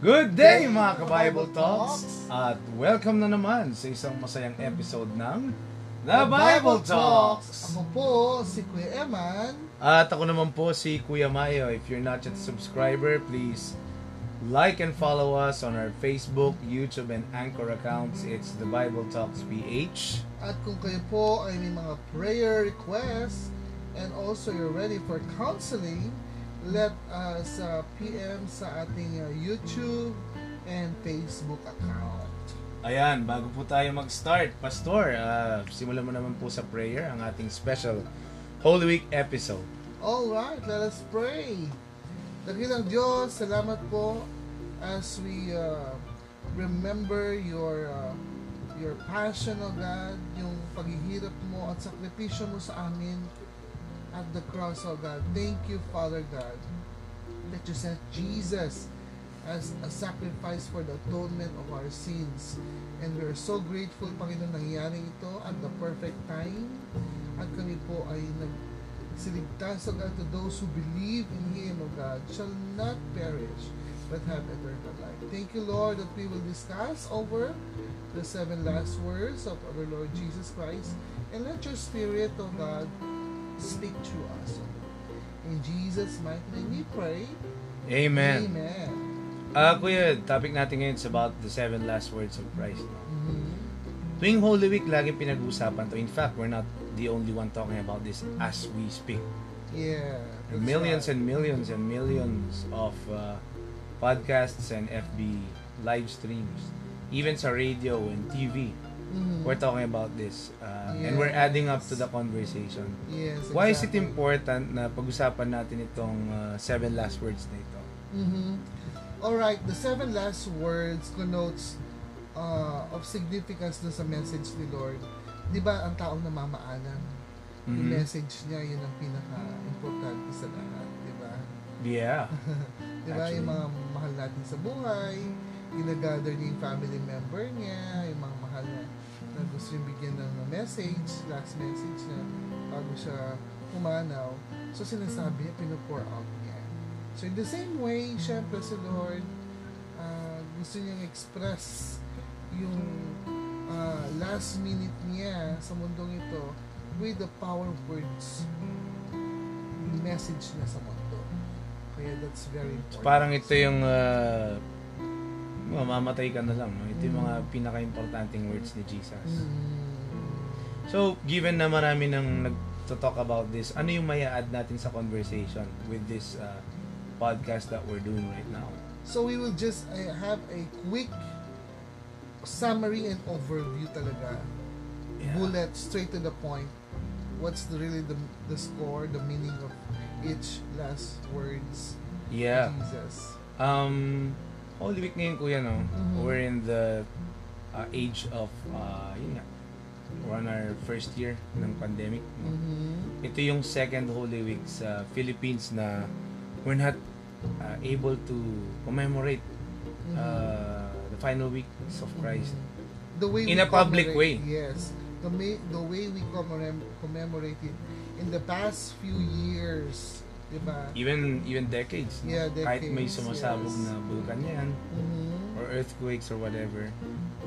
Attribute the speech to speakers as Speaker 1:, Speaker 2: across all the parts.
Speaker 1: Good day mga ka-Bible Talks! At welcome na naman sa isang masayang episode ng The Bible Talks!
Speaker 2: Ako po, si Kuya Eman.
Speaker 1: At ako naman po si Kuya Mayo. If you're not yet a subscriber, please like and follow us on our Facebook, YouTube, and Anchor accounts. It's The Bible Talks PH.
Speaker 2: At kung kayo po ay may mga prayer requests and also you're ready for counseling, let us uh, PM sa ating uh, YouTube and Facebook account.
Speaker 1: Ayan, bago po tayo mag-start, Pastor, uh, simulan mo naman po sa prayer ang ating special Holy Week episode.
Speaker 2: Alright, let us pray. Dakilang Diyos, salamat po as we uh, remember your uh, your passion, O God, yung paghihirap mo at sakripisyo mo sa amin at the cross, O God. Thank you, Father God, that you sent Jesus as a sacrifice for the atonement of our sins. And we are so grateful, Panginoon, nangyari ito at the perfect time. At kami po ay nag siligtas, O God, to those who believe in Him, O God, shall not perish, but have eternal life. Thank you, Lord, that we will discuss over the seven last words of our Lord Jesus Christ. And let your Spirit, O God, speak through us. In Jesus' mighty name we pray.
Speaker 1: Amen.
Speaker 2: Amen.
Speaker 1: Ah, kuya, topic natin ngayon is about the seven last words of Christ. No?
Speaker 2: Mhm.
Speaker 1: Tuwing Holy Week, lagi pinag-uusapan to. In fact, we're not the only one talking about this as we speak.
Speaker 2: Yeah.
Speaker 1: Millions
Speaker 2: right.
Speaker 1: and millions and millions of uh, podcasts and FB live streams. Even sa radio and TV,
Speaker 2: Mhm.
Speaker 1: we're talking about this. Uh, And we're
Speaker 2: Yes.
Speaker 1: adding up to the conversation.
Speaker 2: Yes,
Speaker 1: Why is it
Speaker 2: exactly.
Speaker 1: important na pag-usapan natin itong uh, seven last words na ito?
Speaker 2: Mm-hmm. All right, the seven last words connotes uh, of significance dun sa message ni Lord. 'Di ba ang taong namamaalam, yung
Speaker 1: Mhm.
Speaker 2: message niya yun ang pinaka-importante sa lahat, 'di ba?
Speaker 1: Yeah.
Speaker 2: 'Di ba yung mga mahal natin sa buhay, ginagather niya yung family member niya, yung mga mahal na, na gusto yung bigyan ng message, last message na bago siya pumanaw. So sinasabi niya, pinapour out niya. So in the same way, syempre si Lord, ah, gusto niyang express yung ah, last minute niya sa mundong ito with the power of words message niya sa mundo. Kaya that's very important.
Speaker 1: parang ito yung uh, mamamatay ka na lang. No? Ito yung mga pinaka-importanting words ni Jesus. So, given na marami nang nag-talk about this, ano yung may add natin sa conversation with this uh, podcast that we're doing right now?
Speaker 2: So we will just uh, have a quick summary and overview talaga. Bullet straight to the point. What's the really the the score, the meaning of each last words
Speaker 1: Yeah.
Speaker 2: of Jesus.
Speaker 1: Um, Holy Week ngayon, kuya, no?
Speaker 2: Mhm.
Speaker 1: We're in the uh, age of, uh, yun nga, we're on our first year ng pandemic. No?
Speaker 2: Mhm.
Speaker 1: Ito yung second Holy Week sa Philippines na we're not uh, able to commemorate
Speaker 2: Mhm.
Speaker 1: uh, the final weeks of Christ.
Speaker 2: The way
Speaker 1: in
Speaker 2: we
Speaker 1: a public way.
Speaker 2: Yes. The may, the way we commemorate it in the past few years, 'di ba?
Speaker 1: Even even decades. no?
Speaker 2: Yeah,
Speaker 1: Kahit may
Speaker 2: decades,
Speaker 1: sumasabog
Speaker 2: yes.
Speaker 1: na bulkan yan
Speaker 2: Mhm.
Speaker 1: or earthquakes or whatever,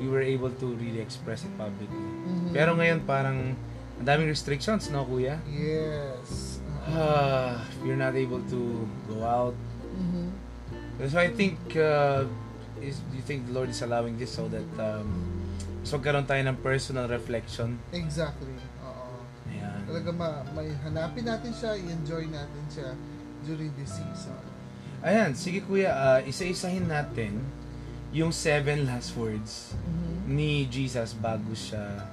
Speaker 1: we were able to really express it publicly.
Speaker 2: Mhm.
Speaker 1: Pero ngayon parang ang daming restrictions, no kuya?
Speaker 2: Yes.
Speaker 1: Ah, you're not able to go out.
Speaker 2: Mhm.
Speaker 1: So I think, uh, is, do you think the Lord is allowing this so that um, mas magkaroon tayo ng personal reflection?
Speaker 2: Exactly. Talaga ma may hanapin natin siya, i-enjoy natin siya during this season.
Speaker 1: Ayan, sige kuya, ah, isa-isahin natin yung seven last words
Speaker 2: Mhm.
Speaker 1: ni Jesus bago siya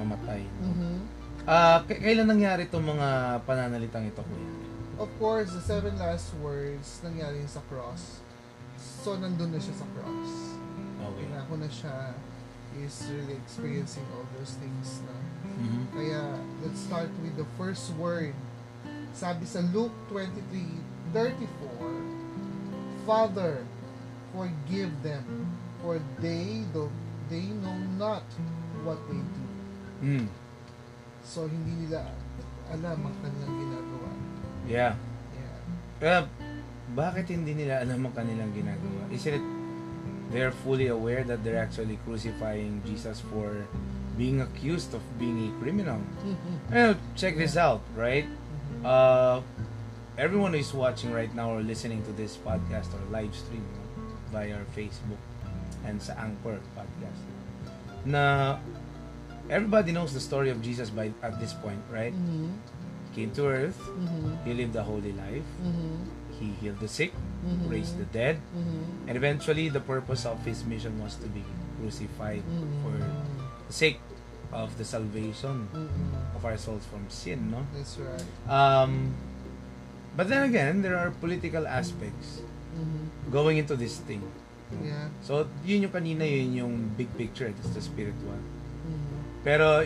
Speaker 1: mamatay.
Speaker 2: Mhm.
Speaker 1: Ah, k- kailan nangyari itong mga pananalitang ito kuya?
Speaker 2: Of course, the seven last words nangyari sa cross. So, nandun na siya sa cross.
Speaker 1: Okay.
Speaker 2: Pinako na siya is really experiencing all those things na.
Speaker 1: Mhm.
Speaker 2: Kaya, let's start with the first word. Sabi sa Luke 23:34, Father, forgive them, for they do they know not what they do.
Speaker 1: Mm.
Speaker 2: So, hindi nila alam ang kanilang ginagawa.
Speaker 1: Yeah.
Speaker 2: Yeah.
Speaker 1: Kaya, bakit hindi nila alam ang kanilang ginagawa? Is it they're fully aware that they're actually crucifying Jesus for being accused of being a criminal. Well, check this out, right? Uh, everyone is watching right now or listening to this podcast or live stream no, via our Facebook and sa Anchor podcast, na everybody knows the story of Jesus by at this point, right?
Speaker 2: Mhm.
Speaker 1: Came to earth,
Speaker 2: Mhm.
Speaker 1: he lived a holy life,
Speaker 2: Mhm.
Speaker 1: he healed the sick,
Speaker 2: Mhm.
Speaker 1: raised the dead, and eventually the purpose of his mission was to be crucified for sake of the salvation
Speaker 2: Mhm.
Speaker 1: of our souls from sin, no?
Speaker 2: That's right.
Speaker 1: Um, but then again, there are political aspects
Speaker 2: Mhm.
Speaker 1: going into this thing.
Speaker 2: Yeah.
Speaker 1: So, yun yung kanina, yun yung big picture, it's the spiritual.
Speaker 2: Mhm.
Speaker 1: Pero,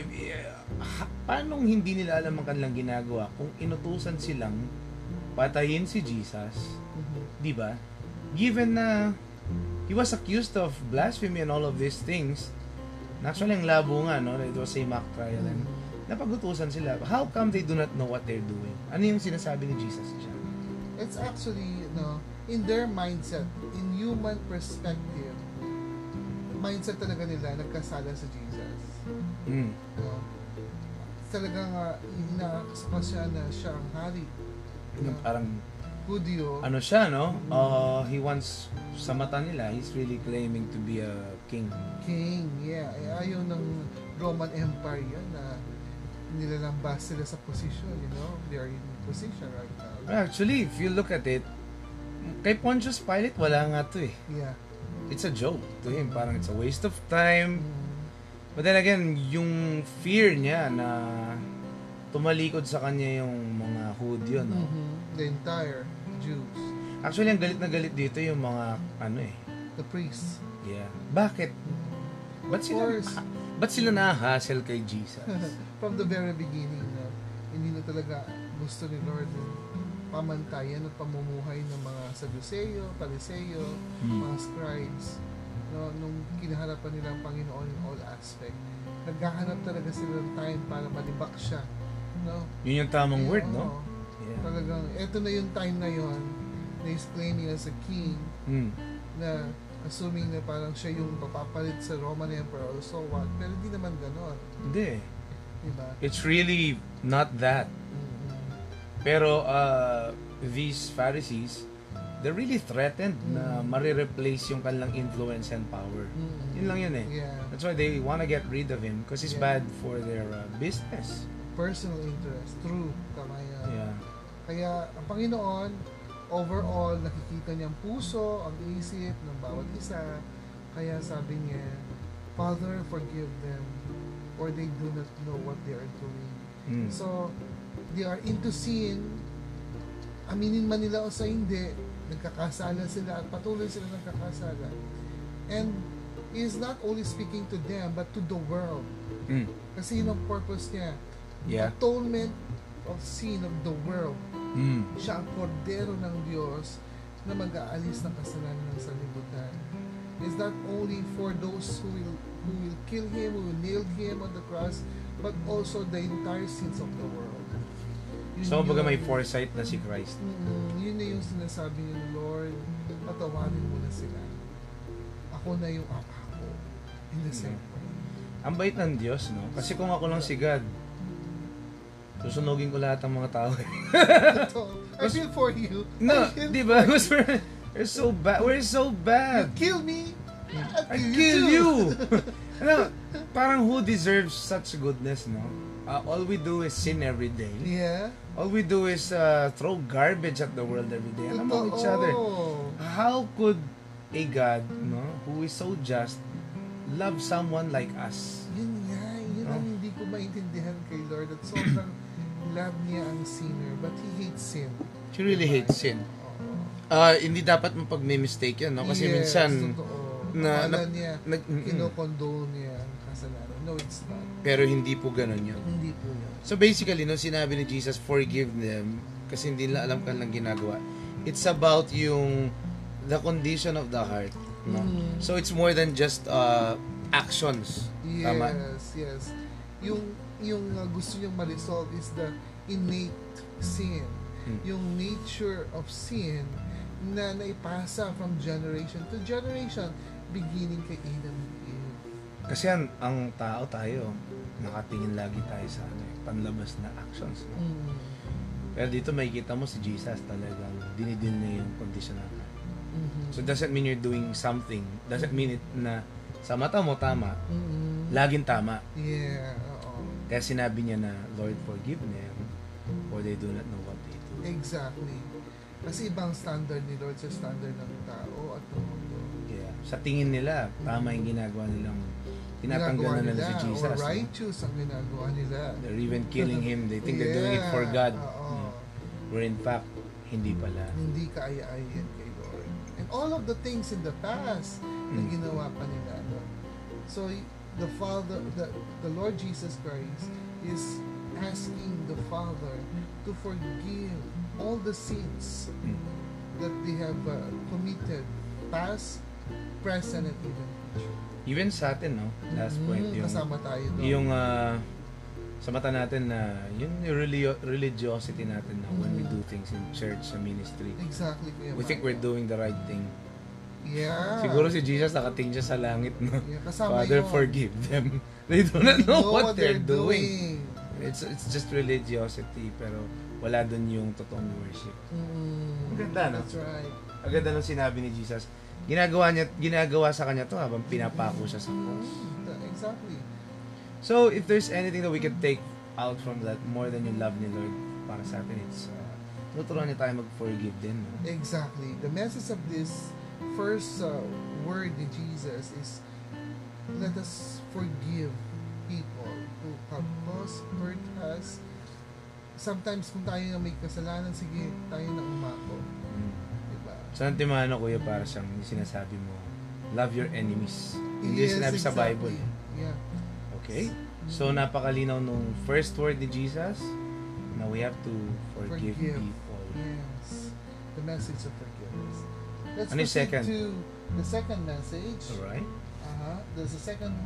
Speaker 1: ha- paano hindi nila alam ang kanilang ginagawa kung inutusan silang patayin si Jesus,
Speaker 2: Mhm.
Speaker 1: di ba? Given na he was accused of blasphemy and all of these things, actually ang labo nga, no? It was a mock trial and napagutusan sila. How come they do not know what they're doing? Ano yung sinasabi ni Jesus dyan?
Speaker 2: It's actually, you know, in their mindset, in human perspective, mindset talaga nila nagkasala sa Jesus.
Speaker 1: Mm.
Speaker 2: You know? Talagang uh, inaakaspa siya na siya ang hari.
Speaker 1: Yung parang,
Speaker 2: Hudyo.
Speaker 1: ano siya, no? Uh, he wants, sa mata nila, he's really claiming to be a king.
Speaker 2: King, yeah. Eh, ayaw ng Roman Empire yan na nilalambas sila sa position, you know? They are in position right now.
Speaker 1: Actually, if you look at it, kay Pontius Pilate, wala nga to eh.
Speaker 2: Yeah.
Speaker 1: It's a joke to him. Parang it's a waste of time.
Speaker 2: Mm.
Speaker 1: But then again, yung fear niya na tumalikod sa kanya yung mga Hudyo, no?
Speaker 2: Mhm. The entire Jews.
Speaker 1: Actually, ang galit na galit dito yung mga, ano eh,
Speaker 2: The priests.
Speaker 1: yeah. Bakit? Ba't sila,
Speaker 2: course.
Speaker 1: ba't sila na-hassle kay Jesus?
Speaker 2: From the very beginning na hindi na talaga gusto ni Lord yung pamantayan at pamumuhay ng mga Sadduceo, Pariseo,
Speaker 1: Hmm.
Speaker 2: mga scribes no, nung kinaharapan nila ang Panginoon in all aspect. Naghahanap talaga sila ng time para malibak siya. No?
Speaker 1: Yun yung tamang
Speaker 2: Eh,
Speaker 1: word,
Speaker 2: oo.
Speaker 1: no? Yeah.
Speaker 2: Talagang, eto na yung time na yon na he's claiming as a king
Speaker 1: Mm.
Speaker 2: na assuming na parang siya yung papapalit sa Roman Emperor or so what. Pero hindi naman ganon.
Speaker 1: Hindi.
Speaker 2: Diba?
Speaker 1: It's really not that.
Speaker 2: Mm-mm.
Speaker 1: Pero uh, these Pharisees, they're really threatened na
Speaker 2: Mm.
Speaker 1: marireplace yung kanilang influence and power.
Speaker 2: Mm-mm.
Speaker 1: Yun lang yun eh.
Speaker 2: Yeah.
Speaker 1: That's why they want to get rid of him because he's
Speaker 2: Yeah.
Speaker 1: bad for their uh, business.
Speaker 2: Personal interest. True. Tama yan.
Speaker 1: Yeah.
Speaker 2: Kaya ang Panginoon, overall, nakikita niya ang puso, ang isip ng bawat isa. Kaya sabi niya, Father, forgive them, for they do not know what they are doing.
Speaker 1: Mm.
Speaker 2: So, they are into sin. Aminin man nila o sa hindi, nagkakasala sila at patuloy sila nagkakasala. And He is not only speaking to them, but to the world.
Speaker 1: Mm.
Speaker 2: Kasi yun ang purpose niya.
Speaker 1: Yeah.
Speaker 2: Atonement of sin of the world.
Speaker 1: Mm.
Speaker 2: Siya ang kordero ng Diyos na mag-aalis ng kasalanan ng sanlibutan. Is not only for those who will who will kill him, who will nail him on the cross, but also the entire sins of the world. Yun
Speaker 1: So, baga may foresight na si Christ.
Speaker 2: Mm, yun na yung sinasabi ni Lord, patawarin mo na sila. Ako na yung apa ko. In the same way.
Speaker 1: Ang bait ng Diyos, no? Kasi kung ako lang si God, susunugin ko lahat ng mga tao.
Speaker 2: I feel for you.
Speaker 1: no, di ba? We're, we're so bad. We're so
Speaker 2: You
Speaker 1: bad.
Speaker 2: kill me,
Speaker 1: I
Speaker 2: kill,
Speaker 1: kill
Speaker 2: too.
Speaker 1: you. ano, parang who deserves such goodness, no? Uh, all we do is sin every day.
Speaker 2: Yeah.
Speaker 1: All we do is uh, throw garbage at the world every day and among each other. How could a God, no, who is so just, love someone like us?
Speaker 2: Yun nga, yun ang
Speaker 1: Oh.
Speaker 2: hindi ko maintindihan kay Lord at sobrang love niya ang sinner but He hates sin.
Speaker 1: She really hates sin. Uh, hindi dapat mapag-mistake yan, no? Kasi
Speaker 2: Yes,
Speaker 1: minsan,
Speaker 2: totoo.
Speaker 1: na- na-
Speaker 2: niya,
Speaker 1: nag,
Speaker 2: kinokondone niya ang kasalanan. No, it's not.
Speaker 1: pero hindi po ganun yun.
Speaker 2: Hindi po yun.
Speaker 1: So basically, nung sinabi ni Jesus, forgive them, kasi hindi nila alam kanilang ginagawa, it's about yung the condition of the heart. No?
Speaker 2: Mm.
Speaker 1: So it's more than just uh, actions.
Speaker 2: Yes,
Speaker 1: Tama?
Speaker 2: yes. Yung yung uh, gusto niyang ma-resolve is the innate sin.
Speaker 1: Hmm.
Speaker 2: Yung nature of sin na naipasa from generation to generation. beginning kay Adam and Eve.
Speaker 1: Kasi ang, ang tao tayo, nakatingin lagi tayo sa ano, panlabas na actions. No?
Speaker 2: Mm.
Speaker 1: Pero dito makikita mo si Jesus talagang dinidil niya yung condition natin.
Speaker 2: Mhm.
Speaker 1: So doesn't mean you're doing something. Doesn't mean it na sa mata mo tama,
Speaker 2: Mhm.
Speaker 1: laging tama.
Speaker 2: Yeah.
Speaker 1: Kaya sinabi niya na, Lord, forgive them, for they do not know what they do.
Speaker 2: Exactly. Kasi ibang standard ni Lord sa standard ng tao at ng mundo.
Speaker 1: Yeah. Sa tingin nila, tama yung ginagawa nilang tinatanggal na nila si Jesus.
Speaker 2: Or righteous ang ginagawa nila.
Speaker 1: They're even killing him. They think they're doing it for
Speaker 2: Yeah,
Speaker 1: God.
Speaker 2: oo.
Speaker 1: Mm. Where in fact, hindi pala.
Speaker 2: Hindi kaaya-ayan kay Lord. And all of the things in the past na
Speaker 1: Mm.
Speaker 2: ginawa pa nila. No? So, the Father, the, the Lord Jesus Christ is asking the Father to forgive all the sins that they have uh, committed, past, present, and even future.
Speaker 1: Even sa atin, no? Last point,
Speaker 2: Mm,
Speaker 1: yung,
Speaker 2: kasama tayo doon.
Speaker 1: yung ah, sa mata natin na yung relio- religiosity natin na when we do things in church, sa ministry,
Speaker 2: exactly Kuya
Speaker 1: we think we're doing the right thing.
Speaker 2: Yeah.
Speaker 1: Siguro si Jesus nakating siya sa langit, no?
Speaker 2: Yeah, kasama
Speaker 1: Father,
Speaker 2: yun.
Speaker 1: forgive them. They do not know, what, they're, doing.
Speaker 2: doing.
Speaker 1: It's it's just religiosity, pero wala dun yung totoong worship.
Speaker 2: Mm,
Speaker 1: Ang ganda, no?
Speaker 2: That's right.
Speaker 1: Ang ganda nung sinabi ni Jesus. Ginagawa niya ginagawa sa kanya to habang pinapako siya sa cross.
Speaker 2: Mm, th- exactly.
Speaker 1: So, if there's anything that we can take out from that more than yung love ni Lord para sa atin, it's uh, tuturuan niya tayo mag-forgive din. No?
Speaker 2: Exactly. The message of this first uh, word ni Jesus is let us forgive people who have caused, hurt us. Sometimes kung tayo na may kasalanan, sige, tayo na umako.
Speaker 1: Mm.
Speaker 2: Diba?
Speaker 1: Sa Antimano, kuya, para siyang sinasabi mo, love your enemies. Hindi
Speaker 2: Yes,
Speaker 1: sinabi sa
Speaker 2: exactly.
Speaker 1: Bible.
Speaker 2: Yeah.
Speaker 1: Okay? So, napakalinaw nung first word ni Jesus na we have to forgive,
Speaker 2: Forgive.
Speaker 1: people.
Speaker 2: Yes. The message of forgiveness. Let's
Speaker 1: Ano
Speaker 2: proceed
Speaker 1: second?
Speaker 2: to the second message.
Speaker 1: Alright?
Speaker 2: Uh-huh. There's a second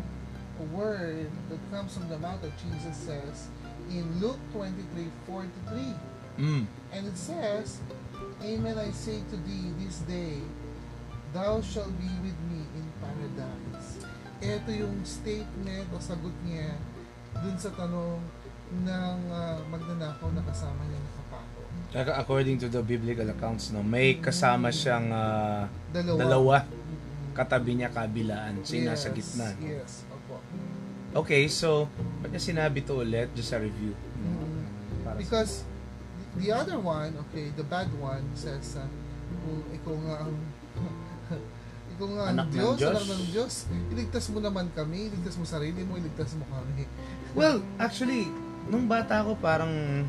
Speaker 2: word that comes from the mouth of Jesus says in Luke 23, 43.
Speaker 1: Mm.
Speaker 2: And it says, Amen I say to thee this day, thou shalt be with me in paradise. Ito yung statement o sagot niya dun sa tanong ng uh, magnanakaw na kasama niya nakapako.
Speaker 1: According to the biblical accounts, no, may kasama siyang ah,
Speaker 2: Dalawa.
Speaker 1: dalawa. Katabi niya kabilaan. So, yung nasa
Speaker 2: Yes,
Speaker 1: gitna. no?
Speaker 2: Yes, opo.
Speaker 1: Okay, so, ba't niya sinabi to ulit? Just a review.
Speaker 2: Mm.
Speaker 1: Para sa-
Speaker 2: Because the other one, okay, the bad one says, uh, kung ikaw nga ang ikaw nga ang
Speaker 1: Anak ng
Speaker 2: Diyos,
Speaker 1: Diyos.
Speaker 2: anak ng Diyos, iligtas mo naman kami, iligtas mo sarili mo, iligtas mo kami.
Speaker 1: Well, actually, nung bata ako parang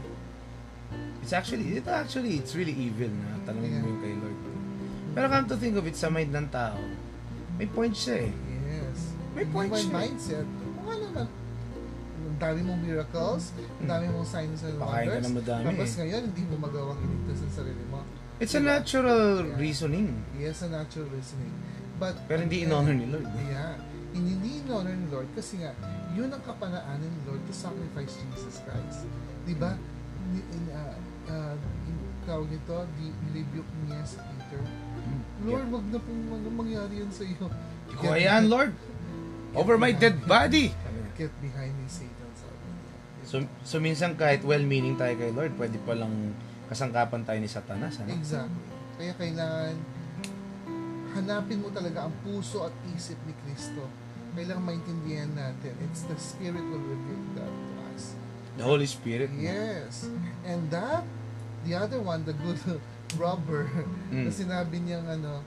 Speaker 1: it's actually, it actually, it's really evil na tanongin mo
Speaker 2: Yeah.
Speaker 1: yung kay Lord. Pero come to think of it, sa mind ng tao, may point siya eh.
Speaker 2: Yes.
Speaker 1: May point siya.
Speaker 2: mindset. O nga naman, ang dami mong miracles, ang dami mong signs and
Speaker 1: Pakain ka
Speaker 2: wonders.
Speaker 1: na madami
Speaker 2: Tapos
Speaker 1: eh.
Speaker 2: ngayon, hindi mo magawang iligtas ang sarili mo.
Speaker 1: It's a natural reasoning.
Speaker 2: Yes, a natural reasoning. But,
Speaker 1: Pero hindi in-honor ni Lord.
Speaker 2: Yeah. Hindi in-honor ni Lord kasi nga, yun ang kapanaanan ni Lord to sacrifice Jesus Christ. Di ba? Ni- In, uh, uh, tawag nito, di, rebuke niya si Peter. Lord, wag na pong ano mangyari yan sa iyo.
Speaker 1: Hindi ko hayaan, Lord. Over my dead body.
Speaker 2: Get behind me, Satan. Sabi niya.
Speaker 1: So, so minsan kahit well-meaning tayo kay Lord, pwede palang kasangkapan tayo ni Satanas. Ano?
Speaker 2: Exactly. Kaya kailangan hanapin mo talaga ang puso at isip ni Kristo. Kailangan maintindihan natin. It's the Spirit will reveal that.
Speaker 1: The Holy Spirit.
Speaker 2: Yes. And that, the other one, the good robber,
Speaker 1: Mm.
Speaker 2: na sinabi niyang ano,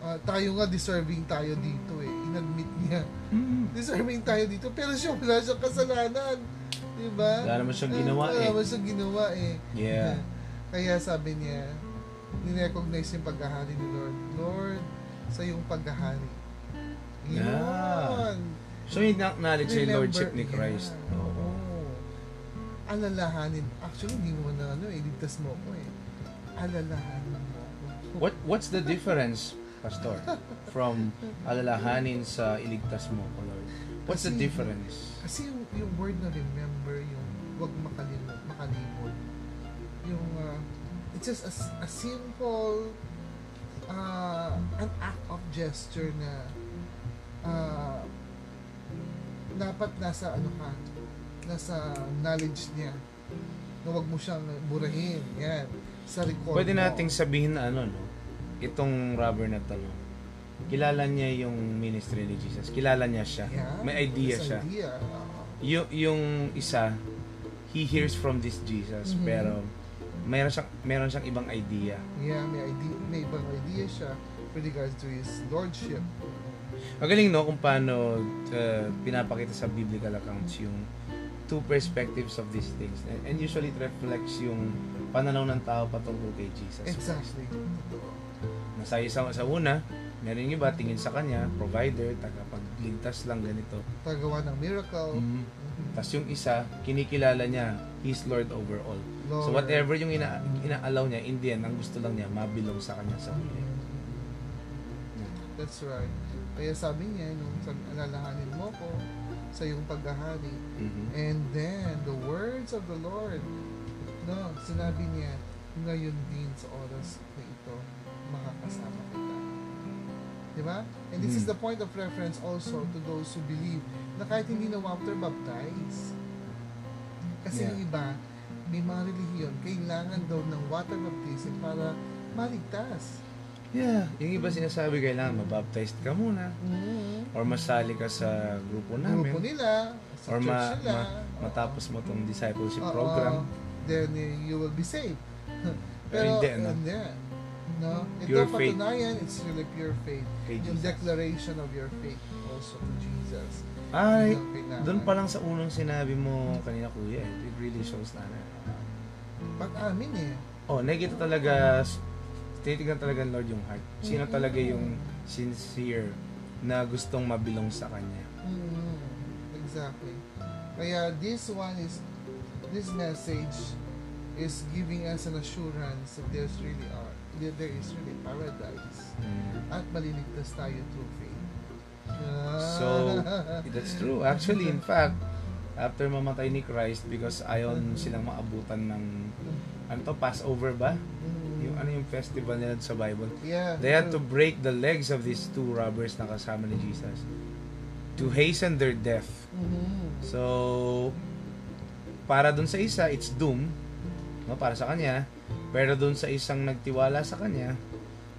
Speaker 2: ah, tayo nga deserving tayo dito eh. Inadmit niya.
Speaker 1: Mm.
Speaker 2: Deserving tayo dito. Pero siya wala siyang kasalanan. Diba?
Speaker 1: Wala naman siyang ginawa
Speaker 2: Wala
Speaker 1: eh.
Speaker 2: naman siyang ginawa eh.
Speaker 1: Yeah.
Speaker 2: Kaya sabi niya, nirecognize yung paghahari ni Lord. Lord, sa iyong paghahari. Yun.
Speaker 1: Yeah. So, yung acknowledge yung Lordship ni Christ.
Speaker 2: Yeah,
Speaker 1: Oo.
Speaker 2: Alalahanin. Actually, hindi mo na ano, iligtas mo ko eh. Alalahanin mo ako.
Speaker 1: What What's the difference, Pastor, from alalahanin sa iligtas mo, O Lord? What's the
Speaker 2: Kasi-
Speaker 1: difference?
Speaker 2: Kasi yung, yung word na remember, yung wag makalimot, makalimot. Yung, uh, it's just a, a simple, uh, an act of gesture na ah, dapat nasa ano ka, nasa knowledge niya. Na wag mo siyang burahin. Yan. Sa record
Speaker 1: Pwede
Speaker 2: mo.
Speaker 1: nating sabihin na ano, no? Itong rubber na to, no? Kilala niya yung ministry ni Jesus. Kilala niya siya.
Speaker 2: Yeah,
Speaker 1: May idea siya.
Speaker 2: idea.
Speaker 1: Y- yung isa, he hears from this Jesus,
Speaker 2: Mhm.
Speaker 1: pero meron siyang, meron siyang ibang idea.
Speaker 2: Yeah, may idea, may ibang idea siya with regards to his lordship.
Speaker 1: Magaling no kung paano uh, pinapakita sa biblical accounts yung two perspectives of these things. And, and usually it reflects yung pananaw ng tao patungkol kay Jesus.
Speaker 2: Exactly.
Speaker 1: Nasa isa sa una, meron yung iba tingin sa kanya, provider, tagapagligtas lang ganito.
Speaker 2: Tagawa ng miracle.
Speaker 1: Mm. Tapos yung isa, kinikilala niya, He's Lord over all.
Speaker 2: Lord.
Speaker 1: So whatever yung ina inaalaw niya, in the end, ang gusto lang niya, mabilong sa kanya sa huli.
Speaker 2: That's right. Kaya sabi niya, nung alalahanin mo ko sa iyong paghahari.
Speaker 1: Mhm.
Speaker 2: And then, the words of the Lord, no, sinabi niya, ngayon din sa oras na ito, makakasama kita. Di ba? And this is
Speaker 1: Hmm.
Speaker 2: the point of reference also to those who believe na kahit hindi na water baptize. Kasi
Speaker 1: Yeah.
Speaker 2: yung iba, may mga relihiyon, kailangan daw ng water baptism para maligtas.
Speaker 1: Yeah, yung iba sinasabi kailangan mabaptized ka muna or masali ka sa grupo namin
Speaker 2: Grupo nila, sa
Speaker 1: or
Speaker 2: church
Speaker 1: ma,
Speaker 2: nila.
Speaker 1: ma- matapos mo tong discipleship
Speaker 2: Oo,
Speaker 1: program.
Speaker 2: then you will be saved.
Speaker 1: Pero hindi, no?
Speaker 2: hindi. No? Ito
Speaker 1: Pure faith.
Speaker 2: patunayan, it's really pure faith.
Speaker 1: Kay
Speaker 2: Yung
Speaker 1: Jesus.
Speaker 2: declaration of your faith also to Jesus.
Speaker 1: Ay, doon pa lang sa unang sinabi mo kanina kuya, it really shows na na.
Speaker 2: Pag-amin eh.
Speaker 1: Oh, nakikita talaga, tinitignan talaga ng Lord yung heart. Sino
Speaker 2: Mm.
Speaker 1: talaga yung sincere na gustong mabilong sa Kanya.
Speaker 2: Mm, exactly. Kaya this one is, this message is giving us an assurance that there's really are, that there is really paradise.
Speaker 1: Mm.
Speaker 2: At maliligtas tayo through faith.
Speaker 1: So, That's true. Actually, in fact, after mamatay ni Christ, because ayon silang maabutan ng, ano to, Passover ba?
Speaker 2: Mm.
Speaker 1: Yung ano yung festival nila sa Bible.
Speaker 2: Yeah.
Speaker 1: They had to break the legs of these two robbers na kasama ni Jesus to hasten their death.
Speaker 2: Mhm.
Speaker 1: So, para dun sa isa, it's doom, no, para sa kanya. Pero dun sa isang nagtiwala sa kanya,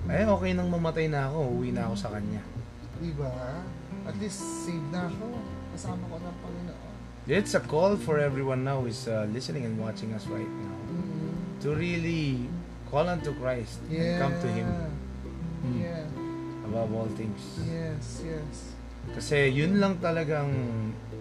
Speaker 1: ay okay nang mamatay na ako, uwi na ako sa kanya.
Speaker 2: Diba? At least saved na ako. Kasama ko ng Panginoon.
Speaker 1: It's a call for everyone now who is uh, listening and watching us right now
Speaker 2: Mhm.
Speaker 1: to really call unto Christ and come to Him Mm.
Speaker 2: Yeah.
Speaker 1: above all things.
Speaker 2: Yes, yes.
Speaker 1: Kasi yun lang talagang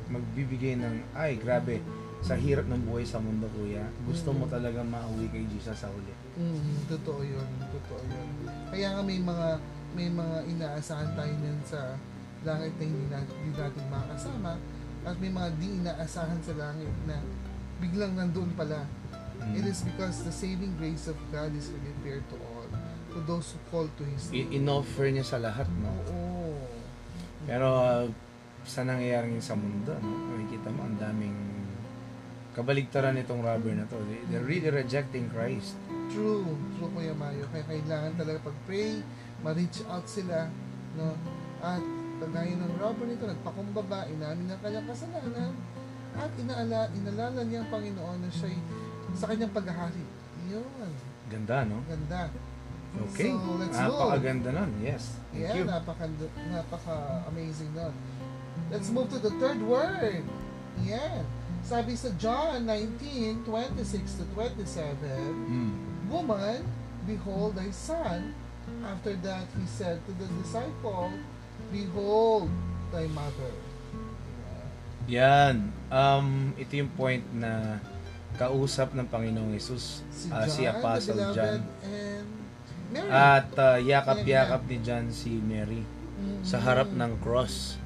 Speaker 1: magbibigay ng, ay grabe, sa hirap ng buhay sa mundo kuya, gusto mo
Speaker 2: Mm.
Speaker 1: talaga mauwi kay Jesus sa huli.
Speaker 2: Mm, totoo yun. Totoo yun. Kaya nga may mga may mga inaasahan tayo nun sa langit na hindi, na, hindi natin makakasama at may mga di inaasahan sa langit na biglang nandun pala.
Speaker 1: Mm.
Speaker 2: It is because the saving grace of God is really fair to all, to those who call to His name.
Speaker 1: in-offer niya sa lahat, no?
Speaker 2: Oo.
Speaker 1: Pero uh, sa nangyayari sa mundo, no? Makikita mo, ang daming kabaligtaran nitong robber na to. They- They're really rejecting Christ.
Speaker 2: True, true Kuya Mayo. Kaya kailangan talaga pag-pray, ma-reach out sila, no? At kagaya ng robber nito, nagpakumbaba, inamin ang kanyang kasalanan, at inaala, inalala niya ang Panginoon na siya'y sa kanyang paghahari. Yun,
Speaker 1: Ganda, no?
Speaker 2: ganda.
Speaker 1: Okay.
Speaker 2: So, let's move.
Speaker 1: Napakaganda nun. Yes. Thank
Speaker 2: Yeah,
Speaker 1: you.
Speaker 2: napaka, napaka-amazing nun. Let's move to the third word. Yan. Sabi sa John 19, 26 to 27,
Speaker 1: Mm.
Speaker 2: Woman, behold thy son. After that, he said to the disciple, Behold thy mother.
Speaker 1: Yan. Um, ito yung point na kausap ng Panginoong Yesus
Speaker 2: Si
Speaker 1: ah,
Speaker 2: John,
Speaker 1: si Apostle John. At ah, yakap-yakap ni John si Mary
Speaker 2: Mhm.
Speaker 1: sa harap ng cross.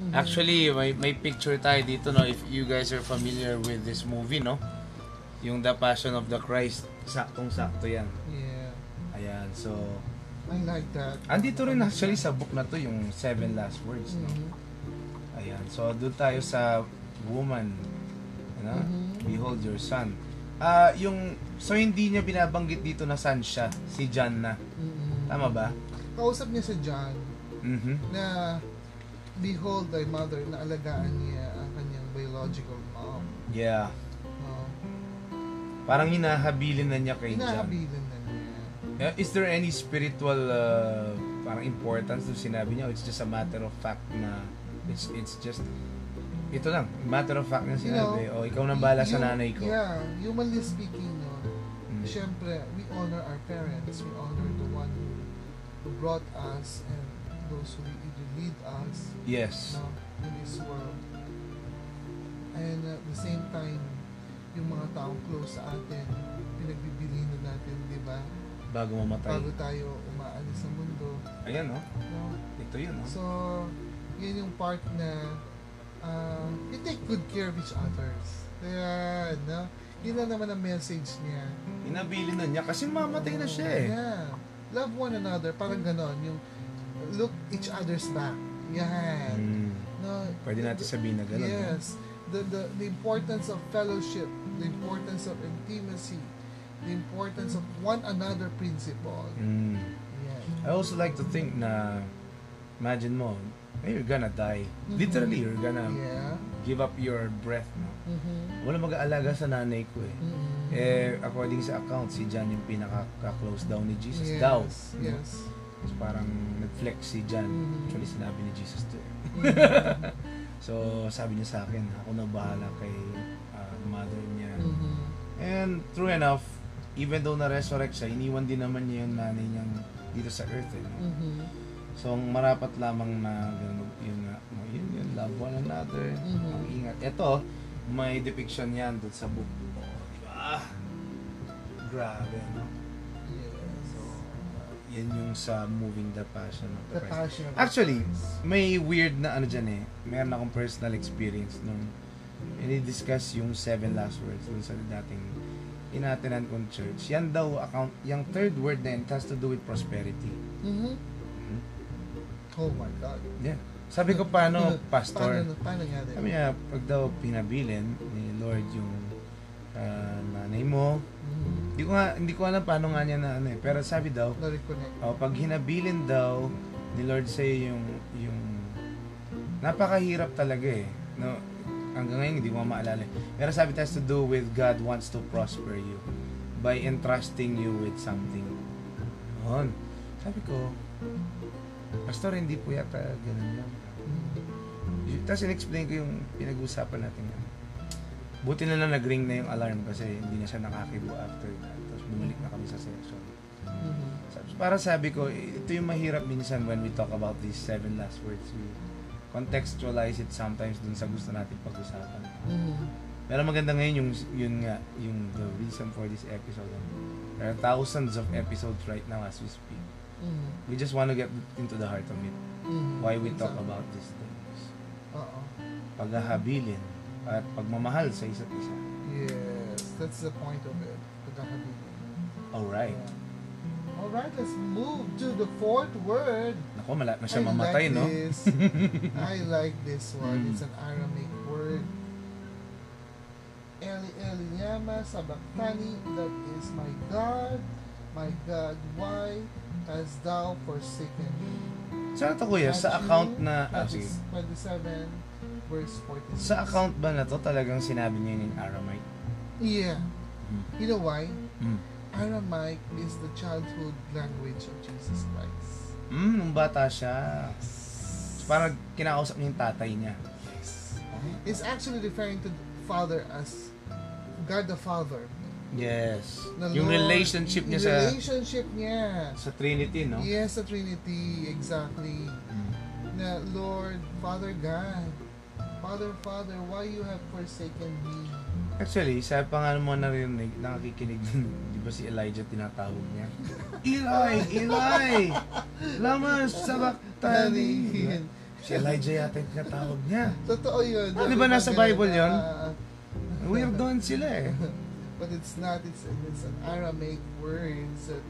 Speaker 2: Mhm.
Speaker 1: Actually, may, may picture tayo dito, no? If you guys are familiar with this movie, no? Yung The Passion of the Christ. Saktong-sakto yan.
Speaker 2: Yeah,
Speaker 1: Ayan, so...
Speaker 2: I like that.
Speaker 1: Andito rin actually sa book na to yung seven last words, no?
Speaker 2: Mhm.
Speaker 1: Ayan, so doon tayo sa woman. Ano?
Speaker 2: Mhm.
Speaker 1: Behold your son. Ah, yung... So, hindi niya binabanggit dito na son siya. Si John na.
Speaker 2: Mhm.
Speaker 1: Tama ba?
Speaker 2: Kausap niya si John
Speaker 1: Mhm.
Speaker 2: na behold thy mother na alagaan niya ang kanyang biological mom.
Speaker 1: Yeah.
Speaker 2: No?
Speaker 1: Parang hinahabilin na niya kay John.
Speaker 2: Hinahabilin na niya.
Speaker 1: Is there any spiritual uh, parang importance to sinabi niya? Or it's just a matter of fact na it's it's just ito lang, matter of fact na
Speaker 2: You
Speaker 1: sinabi.
Speaker 2: know,
Speaker 1: o ikaw nang bala sa nanay ko.
Speaker 2: Yeah, humanly speaking, no,
Speaker 1: Mm.
Speaker 2: Siyempre, we honor our parents. We honor the one who, who brought us and those who lead us
Speaker 1: Yes.
Speaker 2: no, in this world. And at the same time, yung mga taong close sa atin, pinagbibilihin na natin, di ba?
Speaker 1: Bago mamatay.
Speaker 2: Bago tayo umaalis sa mundo.
Speaker 1: Ayan, no?
Speaker 2: No?
Speaker 1: Ito yun, no?
Speaker 2: So, yun yung part na uh, you take good care of each others. Kaya, no? Yun na naman ang message niya.
Speaker 1: Hinabilin na niya kasi mamatay na siya eh.
Speaker 2: Yeah. Love one another. Parang ganon. Yung look each other's back. Yan.
Speaker 1: Mm.
Speaker 2: No,
Speaker 1: Pwede natin sabihin na gano'n. no?
Speaker 2: Yes. The, the, the importance of fellowship, the importance of intimacy, the importance of one another principle.
Speaker 1: Mm.
Speaker 2: Yan.
Speaker 1: I also like to think na imagine mo, eh, you're gonna die.
Speaker 2: Mhm.
Speaker 1: Literally, you're gonna
Speaker 2: Yeah.
Speaker 1: give up your breath, no?
Speaker 2: Mm-hmm.
Speaker 1: Wala mag-aalaga sa nanay ko eh.
Speaker 2: Mm-hmm.
Speaker 1: Eh, according sa account, si John yung pinaka-close daw ni Jesus
Speaker 2: yes.
Speaker 1: daw.
Speaker 2: Yes.
Speaker 1: So, parang nag-flex si John.
Speaker 2: Mhm.
Speaker 1: Actually, sinabi ni Jesus to eh.
Speaker 2: Mhm.
Speaker 1: So, sabi niya sa akin, ako na bahala kay ah, mother niya.
Speaker 2: Mhm.
Speaker 1: And true enough, even though na-resurrect siya, iniwan din naman niya yung nanay niyang dito sa earth. Eh, no?
Speaker 2: Mhm.
Speaker 1: So, ang marapat lamang na ganun, yun nga, yun, yun, love one another,
Speaker 2: Mhm.
Speaker 1: ang ingat. Ito, may depiction yan doon sa book. Oh, di ba? Grabe, no? So, uh, yan yung sa moving the passion of the,
Speaker 2: The
Speaker 1: Christ.
Speaker 2: passion of
Speaker 1: Actually,
Speaker 2: Christ.
Speaker 1: may weird na ano dyan eh. Meron akong personal experience nung ini-discuss yung seven last words dun sa dating inatenan kong church. Yan daw, account, yung third word na yun, it has to do with prosperity.
Speaker 2: Mhm. Oh my God.
Speaker 1: Yeah. Sabi ko, paano, pastor?
Speaker 2: Paano, paano din?
Speaker 1: Sabi niya, pag daw pinabilin ni Lord yung ah, nanay mo,
Speaker 2: Mhm.
Speaker 1: hindi ko nga, hindi ko alam paano nga niya na ano eh. Pero sabi daw, oh, pag hinabilin daw ni Lord sa'yo yung, yung, napakahirap talaga eh. No, hanggang ngayon hindi ko maalala. eh. Pero sabi it has to do with God wants to prosper you by entrusting you with something. Yun. Sabi ko, Pastor, hindi po yata ganun lang.
Speaker 2: Mhm.
Speaker 1: Tapos in-explain ko yung pinag-usapan natin yan. Buti na lang nag-ring na yung alarm kasi hindi na siya nakakibo after that. Tapos bumalik na kami sa session.
Speaker 2: Mhm.
Speaker 1: Sabi- Para sabi ko, ito yung mahirap minsan when we talk about these seven last words. We contextualize it sometimes dun sa gusto natin pag-usapan.
Speaker 2: Mhm.
Speaker 1: Pero maganda ngayon yung, yun nga, yung the reason for this episode. There are thousands of episodes right now as we speak.
Speaker 2: Mhm.
Speaker 1: We just want to get into the heart of it.
Speaker 2: Mhm.
Speaker 1: Why we talk about these things.
Speaker 2: Oo.
Speaker 1: Paghahabilin at pagmamahal sa isa't isa.
Speaker 2: Yes, that's the point of it. Pagkakabilin.
Speaker 1: Alright.
Speaker 2: Alright, let's move to the fourth word.
Speaker 1: Nako, malapit na siya
Speaker 2: I
Speaker 1: mamatay,
Speaker 2: like
Speaker 1: no?
Speaker 2: This. I like this one.
Speaker 1: Mm.
Speaker 2: It's an Aramaic word. Eli Eli Yama Sabachthani, that is my God, my God, why hast thou forsaken me?
Speaker 1: Saan ito kuya? Sa account na... Ah, sige.
Speaker 2: 27, verse 46.
Speaker 1: Sa account ba na to talagang sinabi niya in Aramaic?
Speaker 2: Yeah.
Speaker 1: Mm.
Speaker 2: You know why?
Speaker 1: Mm.
Speaker 2: Aramaic is the childhood language of Jesus Christ.
Speaker 1: Mm, nung bata siya. So, parang kinakausap niya yung tatay niya.
Speaker 2: Yes. It's actually referring to the Father as God the Father.
Speaker 1: Yes.
Speaker 2: The
Speaker 1: yung
Speaker 2: Lord-
Speaker 1: relationship niya
Speaker 2: yung
Speaker 1: sa
Speaker 2: relationship niya.
Speaker 1: sa Trinity, no?
Speaker 2: Yes, sa Trinity, exactly.
Speaker 1: Mm.
Speaker 2: Na Lord, Father God, Father, Father, why you have forsaken me?
Speaker 1: Actually, sa pa nga naman narinig, nakakikinig din, di ba si Elijah tinatawag niya? Eli! Eli! Lama sabaktani! Si Elijah yata yung tinatawag niya.
Speaker 2: Totoo yun.
Speaker 1: Ah, di ba nasa Bible yun?
Speaker 2: Ah,
Speaker 1: Weird doon sila eh.
Speaker 2: but it's not. It's, it's an Aramaic word that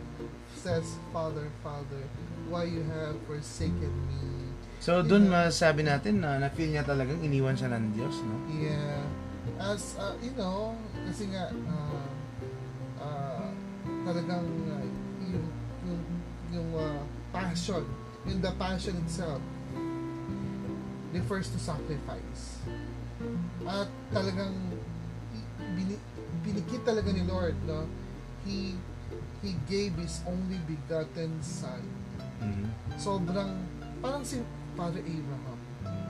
Speaker 2: says, Father, Father, why you have forsaken me?
Speaker 1: So, doon masabi natin na na-feel niya talagang iniwan siya ng Diyos, no?
Speaker 2: Yeah. As, uh, you know, kasi nga, uh, uh, talagang uh, yung, yung, yung uh, passion, yung the passion itself, refers to sacrifice. At talagang bini, pinikit talaga ni Lord, no? He He gave His only begotten Son.
Speaker 1: Mhm.
Speaker 2: Sobrang, parang si Father Abraham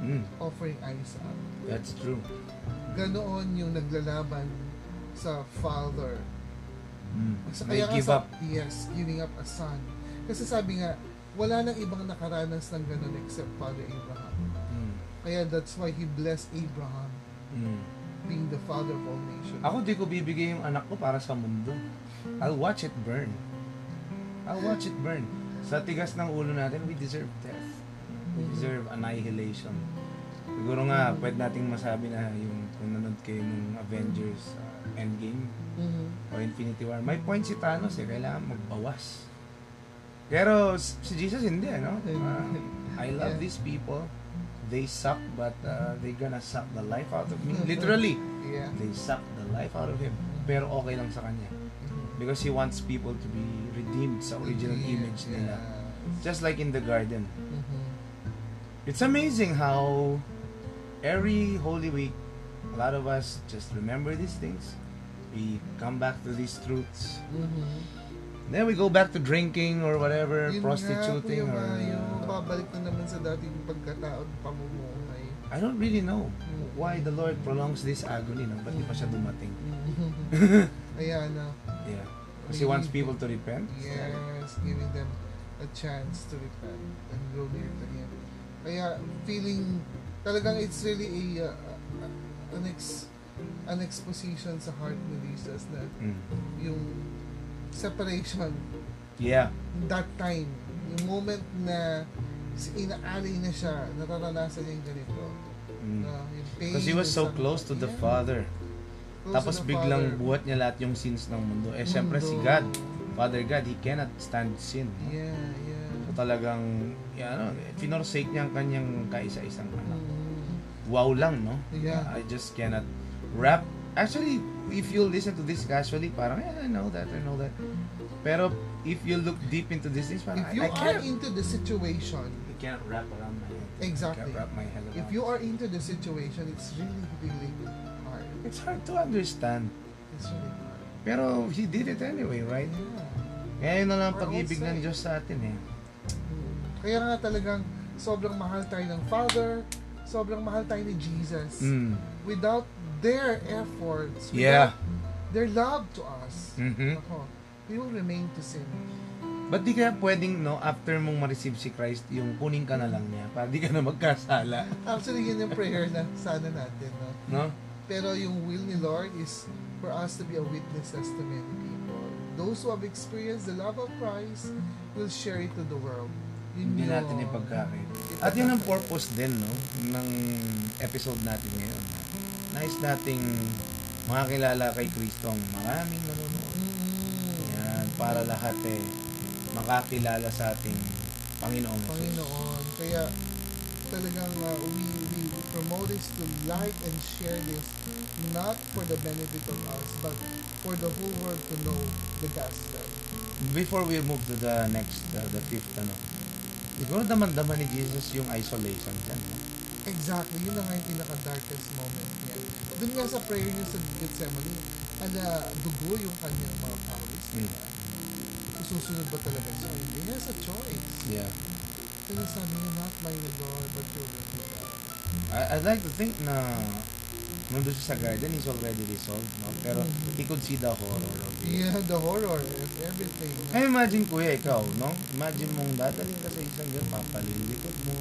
Speaker 1: Mm,
Speaker 2: offering Isaac.
Speaker 1: that's true.
Speaker 2: Ganoon yung naglalaban sa Father.
Speaker 1: Mm. May
Speaker 2: kaya
Speaker 1: give
Speaker 2: sa-
Speaker 1: up.
Speaker 2: Yes, giving up a son. Kasi sabi nga, wala nang ibang nakaranas ng ganun except Father Abraham.
Speaker 1: Mm.
Speaker 2: Kaya that's why he blessed Abraham
Speaker 1: Mm.
Speaker 2: Being the father of all nations.
Speaker 1: Ako di ko bibigay yung anak ko para sa mundo. I'll watch it burn. I'll watch it burn. Sa tigas ng ulo natin, we deserve death. We deserve annihilation. Siguro nga, pwede nating masabi na yung kung nanood kayo ng Avengers uh, Endgame
Speaker 2: Mhm.
Speaker 1: o Infinity War, may point si Thanos eh, kailangan magbawas. Pero si Jesus hindi, no? Uh, I love
Speaker 2: Yeah.
Speaker 1: these people. They suck, but uh, they gonna suck the life out of me. Literally,
Speaker 2: Yeah.
Speaker 1: they suck the life out of him. Pero okay lang sa kanya. Because he wants people to be redeemed sa original
Speaker 2: Yeah,
Speaker 1: image nila.
Speaker 2: yes.
Speaker 1: Just like in the garden.
Speaker 2: Mhm.
Speaker 1: It's amazing how every Holy Week, a lot of us just remember these things. We come back to these truths.
Speaker 2: Mhm.
Speaker 1: Then we go back to drinking or whatever,
Speaker 2: Yun
Speaker 1: prostituting
Speaker 2: nga,
Speaker 1: or... Uh,
Speaker 2: babalik na naman sa dating pagkataon pamumuhay.
Speaker 1: I don't really know why the Lord prolongs this agony. No? Ba't di pa siya dumating?
Speaker 2: Ayan na.
Speaker 1: Yeah. Because He wants people to repent.
Speaker 2: Yes, giving them a chance to repent and go near to Him. Kaya feeling, talagang it's really a, uh, uh, an, ex, an exposition sa heart ni Jesus na
Speaker 1: Mm.
Speaker 2: yung separation,
Speaker 1: Yeah.
Speaker 2: that time, yung moment na si- inaali na siya, nararanasan niya yung ganito.
Speaker 1: Mm.
Speaker 2: na yung pain,
Speaker 1: Because he was so close to the
Speaker 2: Yeah,
Speaker 1: Father.
Speaker 2: close
Speaker 1: Tapos
Speaker 2: the
Speaker 1: biglang
Speaker 2: Father.
Speaker 1: buhat niya lahat yung sins ng mundo. Eh, syempre si
Speaker 2: Mundo.
Speaker 1: God, Father God, He cannot stand sin. no?
Speaker 2: Yeah, yeah.
Speaker 1: So talagang, yeah, ano, finorsake niya ang kanyang kaisa-isang anak.
Speaker 2: Mm,
Speaker 1: Wow lang, no?
Speaker 2: Yeah.
Speaker 1: I just cannot wrap. Actually, if you listen to this casually, parang, yeah, I know that, I know that. Pero if you look deep into this things,
Speaker 2: If you
Speaker 1: I, I
Speaker 2: are
Speaker 1: can't.
Speaker 2: into the situation,
Speaker 1: I can't wrap around my head.
Speaker 2: Exactly.
Speaker 1: Wrap my head around
Speaker 2: if you are into the situation, it's really, really hard.
Speaker 1: It's hard to understand.
Speaker 2: It's really hard.
Speaker 1: Pero He did it anyway, right?
Speaker 2: Yeah.
Speaker 1: Kaya yun na lang pag-ibig ng. Diyos sa atin eh.
Speaker 2: Mm. Kaya nga talagang sobrang mahal tayo ng Father, sobrang mahal tayo ni Jesus.
Speaker 1: Mm.
Speaker 2: Without their efforts,
Speaker 1: Yeah.
Speaker 2: without their love to us,
Speaker 1: Mhm.
Speaker 2: ako, we will remain to sin.
Speaker 1: Ba't di kaya pwedeng, no, after mong ma-receive si Christ, yung kunin ka na lang niya para di ka na magkasala,
Speaker 2: Actually, yun yung prayer na sana natin. No?
Speaker 1: no?
Speaker 2: Pero yung will ni Lord is for us to be a witnesses to many people. Those who have experienced the love of Christ will share it to the world. Yun
Speaker 1: Hindi
Speaker 2: yung-
Speaker 1: natin ipagkakit. At yun ang purpose din, no, ng episode natin ngayon. Nice nating makakilala kay Kristo ang maraming nanonood. Para lahat eh, makakilala sa ating Panginoong Jesus.
Speaker 2: Panginoon. Kaya talagang uh, we, we promote this to like and share this not for the benefit of us but for the whole world to know the gospel.
Speaker 1: Before we move to the next, uh, the fifth, ano, siguro daman-daman ni Jesus yung isolation dyan, no?
Speaker 2: Exactly, yun na nga yung pinaka-darkest moment niya. Doon nga sa prayer niya sa Gethsemane, ala, dugo yung kanyang mga pawis.
Speaker 1: Mm.
Speaker 2: Susunod ba talaga siya? He has a choice.
Speaker 1: Yeah.
Speaker 2: Kaya sabi niya, not my Lord, but your will.
Speaker 1: I, I'd like to think na nandun siya sa garden, he's already resolved, no? Pero
Speaker 2: Mhm.
Speaker 1: he could see the horror of it.
Speaker 2: Yeah, the horror of everything.
Speaker 1: Ay, imagine kuya, ikaw, no? Imagine mong dadaling ka sa isang ganyan, papalilikod mo,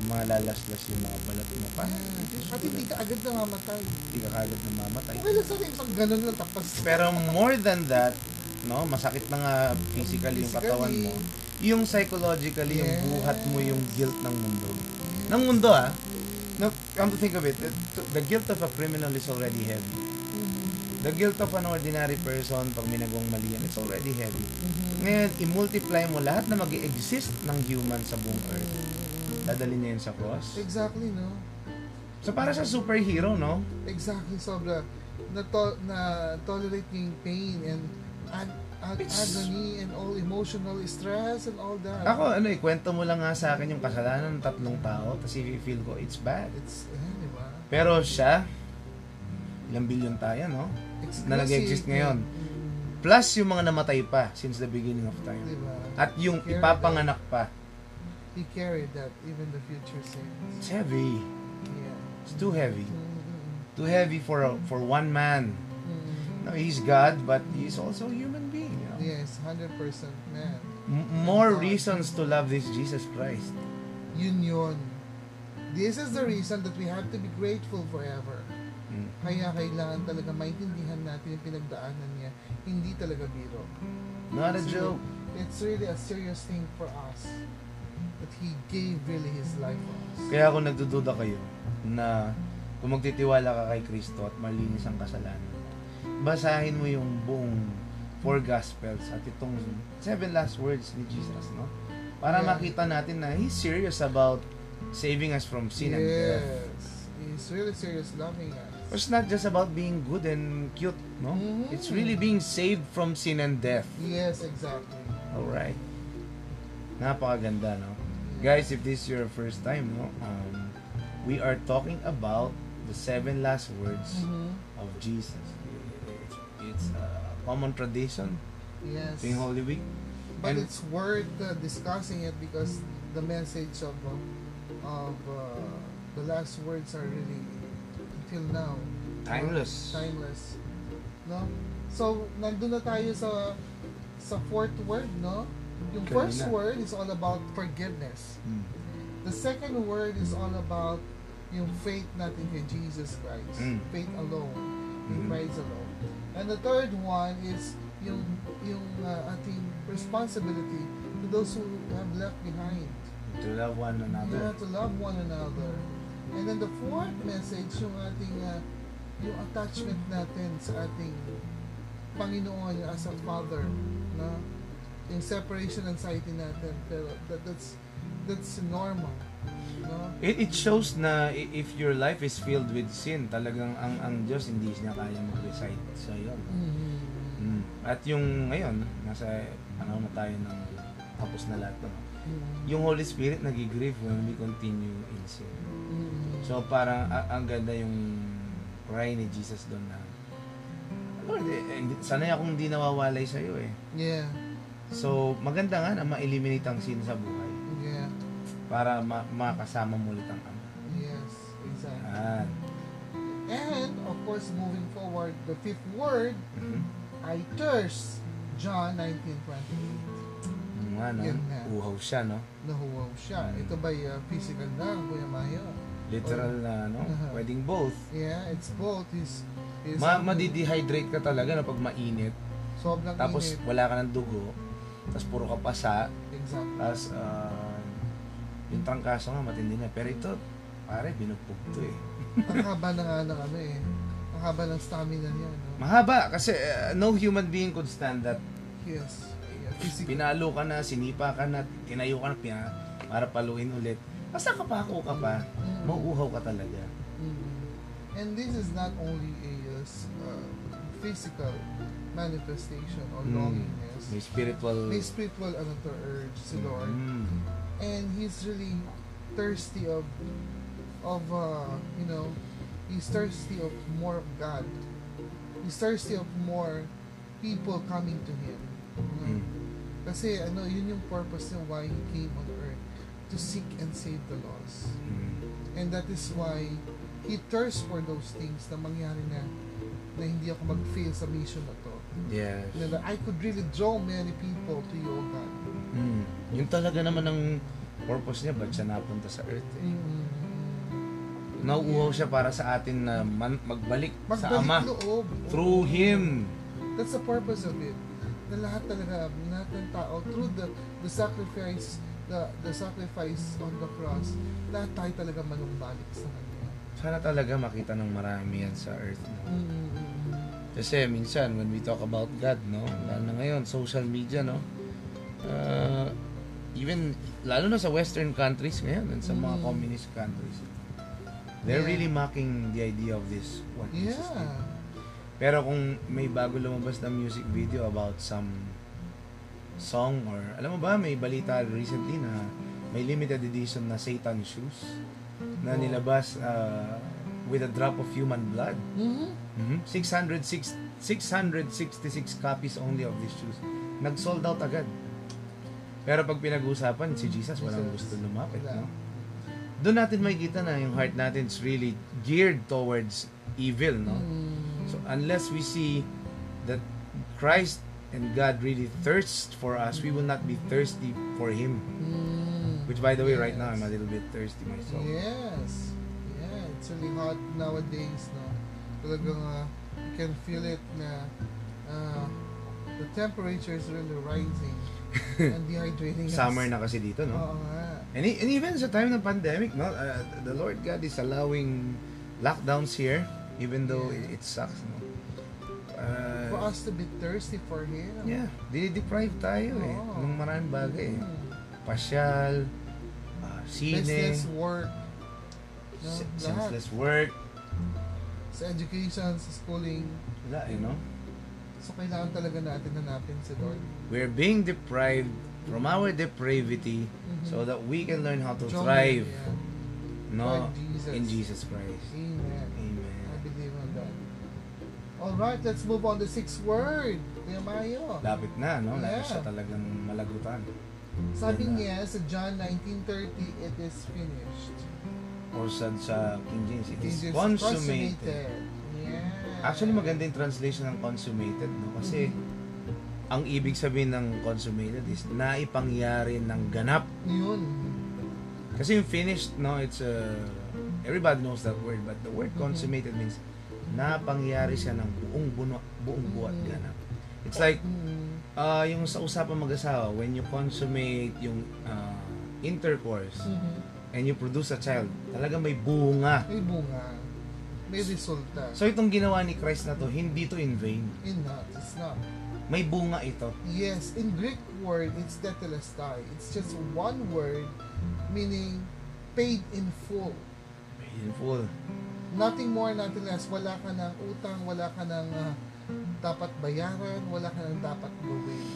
Speaker 1: malalaslas yung mga balat mo. Parang,
Speaker 2: Yeah. At hindi ka agad namamatay.
Speaker 1: hindi ka kagad na mamatay.
Speaker 2: Okay lang sana isang ganun lang tapos.
Speaker 1: Pero more than that, no, masakit na nga physically yung katawan mo. Yung psychologically, yung
Speaker 2: Yes.
Speaker 1: buhat mo yung guilt ng mundo. Ng mundo ah. No, come to think of it, the guilt of a criminal is already heavy.
Speaker 2: Mhm.
Speaker 1: The guilt of an ordinary person pag may nagawang mali yan, it's already heavy.
Speaker 2: Mhm.
Speaker 1: Ngayon, i-multiply mo lahat na mag exist ng human sa buong earth. Dadalhin niya yun sa cross.
Speaker 2: Exactly, no?
Speaker 1: So para sa superhero, no?
Speaker 2: Exactly, sobra. Na, to, na tolerate niya yung pain and, and ag-
Speaker 1: It's-
Speaker 2: agony and all emotional stress and all that.
Speaker 1: Ako, ano eh, kwento mo lang nga sa akin yung kasalanan ng tatlong tao, tapos i-feel ko, it's bad.
Speaker 2: It's, eh, di ba?
Speaker 1: Pero siya, ilang bilyon tayo, no?
Speaker 2: Exclusive.
Speaker 1: Na nag-exist ngayon. Plus yung mga namatay pa since the beginning of time.
Speaker 2: ba?
Speaker 1: At yung ipapanganak pa.
Speaker 2: He carried that, even the future
Speaker 1: It's
Speaker 2: sins.
Speaker 1: heavy.
Speaker 2: Yeah.
Speaker 1: It's too heavy.
Speaker 2: Mm,
Speaker 1: Too heavy for a, for one man. No, he's God, but he's also a human being. You know?
Speaker 2: Yes, 100% man.
Speaker 1: M- more reasons to love this Jesus Christ.
Speaker 2: Yun yun. This is the reason that we have to be grateful forever.
Speaker 1: Mm.
Speaker 2: Kaya kailangan talaga maintindihan natin yung pinagdaanan niya. Hindi talaga biro.
Speaker 1: Not a joke.
Speaker 2: really- It's really a serious thing for us. That He gave really His life for us.
Speaker 1: Kaya kung nagdududa kayo na kung magtitiwala ka kay Kristo at malinis ang kasalanan, basahin mo yung buong four gospels at itong seven last words ni Jesus, no? Para
Speaker 2: Yeah.
Speaker 1: makita natin na He's serious about saving us from sin and death.
Speaker 2: yes. He's really serious loving us.
Speaker 1: It's not just about being good and cute, no?
Speaker 2: Mhm.
Speaker 1: It's really being saved from sin and death.
Speaker 2: Yes, exactly.
Speaker 1: Alright. Napakaganda, no? Guys, if this is your first time, no? Um, we are talking about the seven last words
Speaker 2: Mhm.
Speaker 1: of Jesus. It's, a common tradition
Speaker 2: Yes.
Speaker 1: during Holy Week.
Speaker 2: But
Speaker 1: And-
Speaker 2: it's worth uh, discussing it because the message of uh, of uh, the last words are really until now
Speaker 1: Timeless.
Speaker 2: timeless. No? So nandun na tayo sa sa fourth word, no? Yung first word is all about forgiveness.
Speaker 1: Mm.
Speaker 2: The second word is all about yung faith natin kay Jesus Christ.
Speaker 1: Mm.
Speaker 2: Faith alone. In
Speaker 1: Mhm.
Speaker 2: Christ alone. And the third one is yung yung uh, ating responsibility to those who have left behind.
Speaker 1: To love one another.
Speaker 2: have to love one another. And then the fourth message, yung ating uh, yung attachment natin sa ating Panginoon as a Father, no? Yung separation anxiety natin, pero that, that's that's normal, no?
Speaker 1: It, it shows na if your life is filled with sin, talagang ang ang Diyos hindi niya kaya mag-reside sa iyo.
Speaker 2: Mhm.
Speaker 1: Mm. At yung ngayon, nasa ano na tayo ng tapos na lahat. No?
Speaker 2: Mhm.
Speaker 1: Yung Holy Spirit nagigrieve when we continue in sin.
Speaker 2: Mhm.
Speaker 1: So parang a- ang ganda yung cry ni Jesus doon na Lord, eh, eh, sanay akong hindi nawawalay sa iyo eh.
Speaker 2: yeah,
Speaker 1: So maganda nga na ma-eliminate ang sin sa buhay para ma- makasama mo ulit ang Ama.
Speaker 2: yes, exactly.
Speaker 1: Yan.
Speaker 2: And of course, moving forward, the fifth word,
Speaker 1: Mhm.
Speaker 2: I thirst, John 19:28.
Speaker 1: Yung nga, no?
Speaker 2: Yan na.
Speaker 1: Uhaw siya, no?
Speaker 2: Nahuwaw siya.
Speaker 1: Mm.
Speaker 2: Ito ba uh, physical lang, Kuya Mayo?
Speaker 1: Literal na, no?
Speaker 2: Uh-huh.
Speaker 1: Pwedeng both.
Speaker 2: Yeah, it's both. Is is
Speaker 1: Ma madidehydrate ka talaga no, pag mainit.
Speaker 2: sobrang
Speaker 1: Tapos
Speaker 2: init.
Speaker 1: wala ka ng dugo. Tapos puro ka pasa.
Speaker 2: Exactly.
Speaker 1: Tapos ah, yung trangkaso nga matindi na. Pero ito, pare, binugbog to eh.
Speaker 2: Ang haba na nga ng ano eh. Ang haba ng stamina niya, no?
Speaker 1: Mahaba kasi ah, no human being could stand that.
Speaker 2: Yes. Physical.
Speaker 1: Pinalo ka na, sinipa ka na, tinayo ka na, pina, para paluin ulit. Basta kapako ka pa,
Speaker 2: Mm.
Speaker 1: mauuhaw ka talaga.
Speaker 2: Mhm. And this is not only a uh, uh, physical manifestation or
Speaker 1: Mm.
Speaker 2: longingness.
Speaker 1: May spiritual...
Speaker 2: May spiritual ano to urge si Lord.
Speaker 1: Mm.
Speaker 2: And he's really thirsty of of uh, you know he's thirsty of more of God he's thirsty of more people coming to him
Speaker 1: Mm.
Speaker 2: kasi ano yun yung purpose niya why he came on earth to seek and save the lost
Speaker 1: Mm.
Speaker 2: and that is why he thirsts for those things na mangyari na na hindi ako mag-fail sa mission na to
Speaker 1: Yes.
Speaker 2: na, na I could really draw many people to you O God
Speaker 1: Mm. Yung talaga naman ang purpose niya, ba't siya napunta sa earth eh.
Speaker 2: mm
Speaker 1: Nauuhaw siya para sa atin na man, magbalik, sa
Speaker 2: Magbalik
Speaker 1: Ama.
Speaker 2: loob.
Speaker 1: Through. Him.
Speaker 2: That's the purpose of it. Na lahat talaga, lahat ng tao, through the, the sacrifice, the, the sacrifice on the cross, lahat tayo talaga manumbalik sa Kanya.
Speaker 1: Sana talaga makita ng marami yan sa earth. No?
Speaker 2: Mm-mm.
Speaker 1: Kasi minsan, when we talk about God, no? Lalo na ngayon, social media, no? Uh, even, lalo na sa western countries ngayon, and sa mga
Speaker 2: Mm.
Speaker 1: communist countries, they're
Speaker 2: Yeah.
Speaker 1: really mocking the idea of this, did.
Speaker 2: Yeah.
Speaker 1: Pero kung may bago lumabas na music video about some song or alam mo ba may balita recently na may limited edition na Satan shoes na
Speaker 2: Oh.
Speaker 1: nilabas uh, with a drop of human blood.
Speaker 2: Mhm.
Speaker 1: Mhm. 606 666 copies only of these shoes. Nag-sold out agad. Pero pag pinag-uusapan si Jesus, walang gusto lumapit, no? Doon natin makikita na yung heart natin is really geared towards evil, no? So unless we see that Christ and God really thirst for us, we will not be thirsty for Him.
Speaker 2: Mm.
Speaker 1: Which by the way, right now
Speaker 2: Yes.
Speaker 1: I'm a little bit thirsty myself.
Speaker 2: Yes. Yeah, it's really hot nowadays, no? Talagang uh, you can feel it na uh, the temperature is really rising and dehydrating.
Speaker 1: Summer na kasi dito, no?
Speaker 2: Oo nga.
Speaker 1: And, e- and even sa time ng pandemic, no, uh, the Lord God is allowing lockdowns here, even though
Speaker 2: Yeah.
Speaker 1: it, it sucks. No? Uh,
Speaker 2: For us to be thirsty for Him.
Speaker 1: yeah, dinideprive tayo eh.
Speaker 2: Oo.
Speaker 1: Ng maraming bagay eh.
Speaker 2: Mm.
Speaker 1: Pasyal, uh, sine,
Speaker 2: Business, work, no?
Speaker 1: se-
Speaker 2: lahat.
Speaker 1: senseless work,
Speaker 2: Sa education, sa schooling.
Speaker 1: wala eh, no?
Speaker 2: So, kailangan talaga natin hanapin si Lord.
Speaker 1: We're being deprived from our depravity
Speaker 2: Mhm.
Speaker 1: so that we can learn how to
Speaker 2: Join,
Speaker 1: thrive,
Speaker 2: yeah.
Speaker 1: no,
Speaker 2: Jesus.
Speaker 1: in Jesus Christ.
Speaker 2: Amen. I
Speaker 1: Amen.
Speaker 2: believe on that. Alright, let's move on to the sixth word. Kuya Mayo.
Speaker 1: Lapit na, no? Lapit
Speaker 2: Yeah.
Speaker 1: siya talagang malagutan.
Speaker 2: Sabi
Speaker 1: Yan
Speaker 2: niya sa John 19.30, it is finished.
Speaker 1: Or sa, sa King James, it is
Speaker 2: It is
Speaker 1: consummated.
Speaker 2: Yeah.
Speaker 1: Actually, maganda yung translation ng consummated, no? Kasi, ang ibig sabihin ng consummated is naipangyari ng ganap.
Speaker 2: Yun.
Speaker 1: Kasi yung finished, no, it's a... everybody knows that word, but the word consummated means napangyari siya ng buong buno, buong buwat
Speaker 2: Mhm.
Speaker 1: ganap. It's like,
Speaker 2: Mm.
Speaker 1: uh, yung sa usapang mag-asawa, when you consummate yung uh, intercourse
Speaker 2: Mhm.
Speaker 1: and you produce a child, talaga may bunga.
Speaker 2: May bunga. May resulta.
Speaker 1: So itong ginawa ni Christ na to, hindi to in vain.
Speaker 2: in not, it's not.
Speaker 1: May bunga ito.
Speaker 2: Yes, in Greek word, it's tetelestai. It's just one word meaning paid in full.
Speaker 1: Painful.
Speaker 2: Nothing more, nothing less. Wala ka ng utang, wala ka ng ah, dapat bayaran, wala ka ng dapat gawin.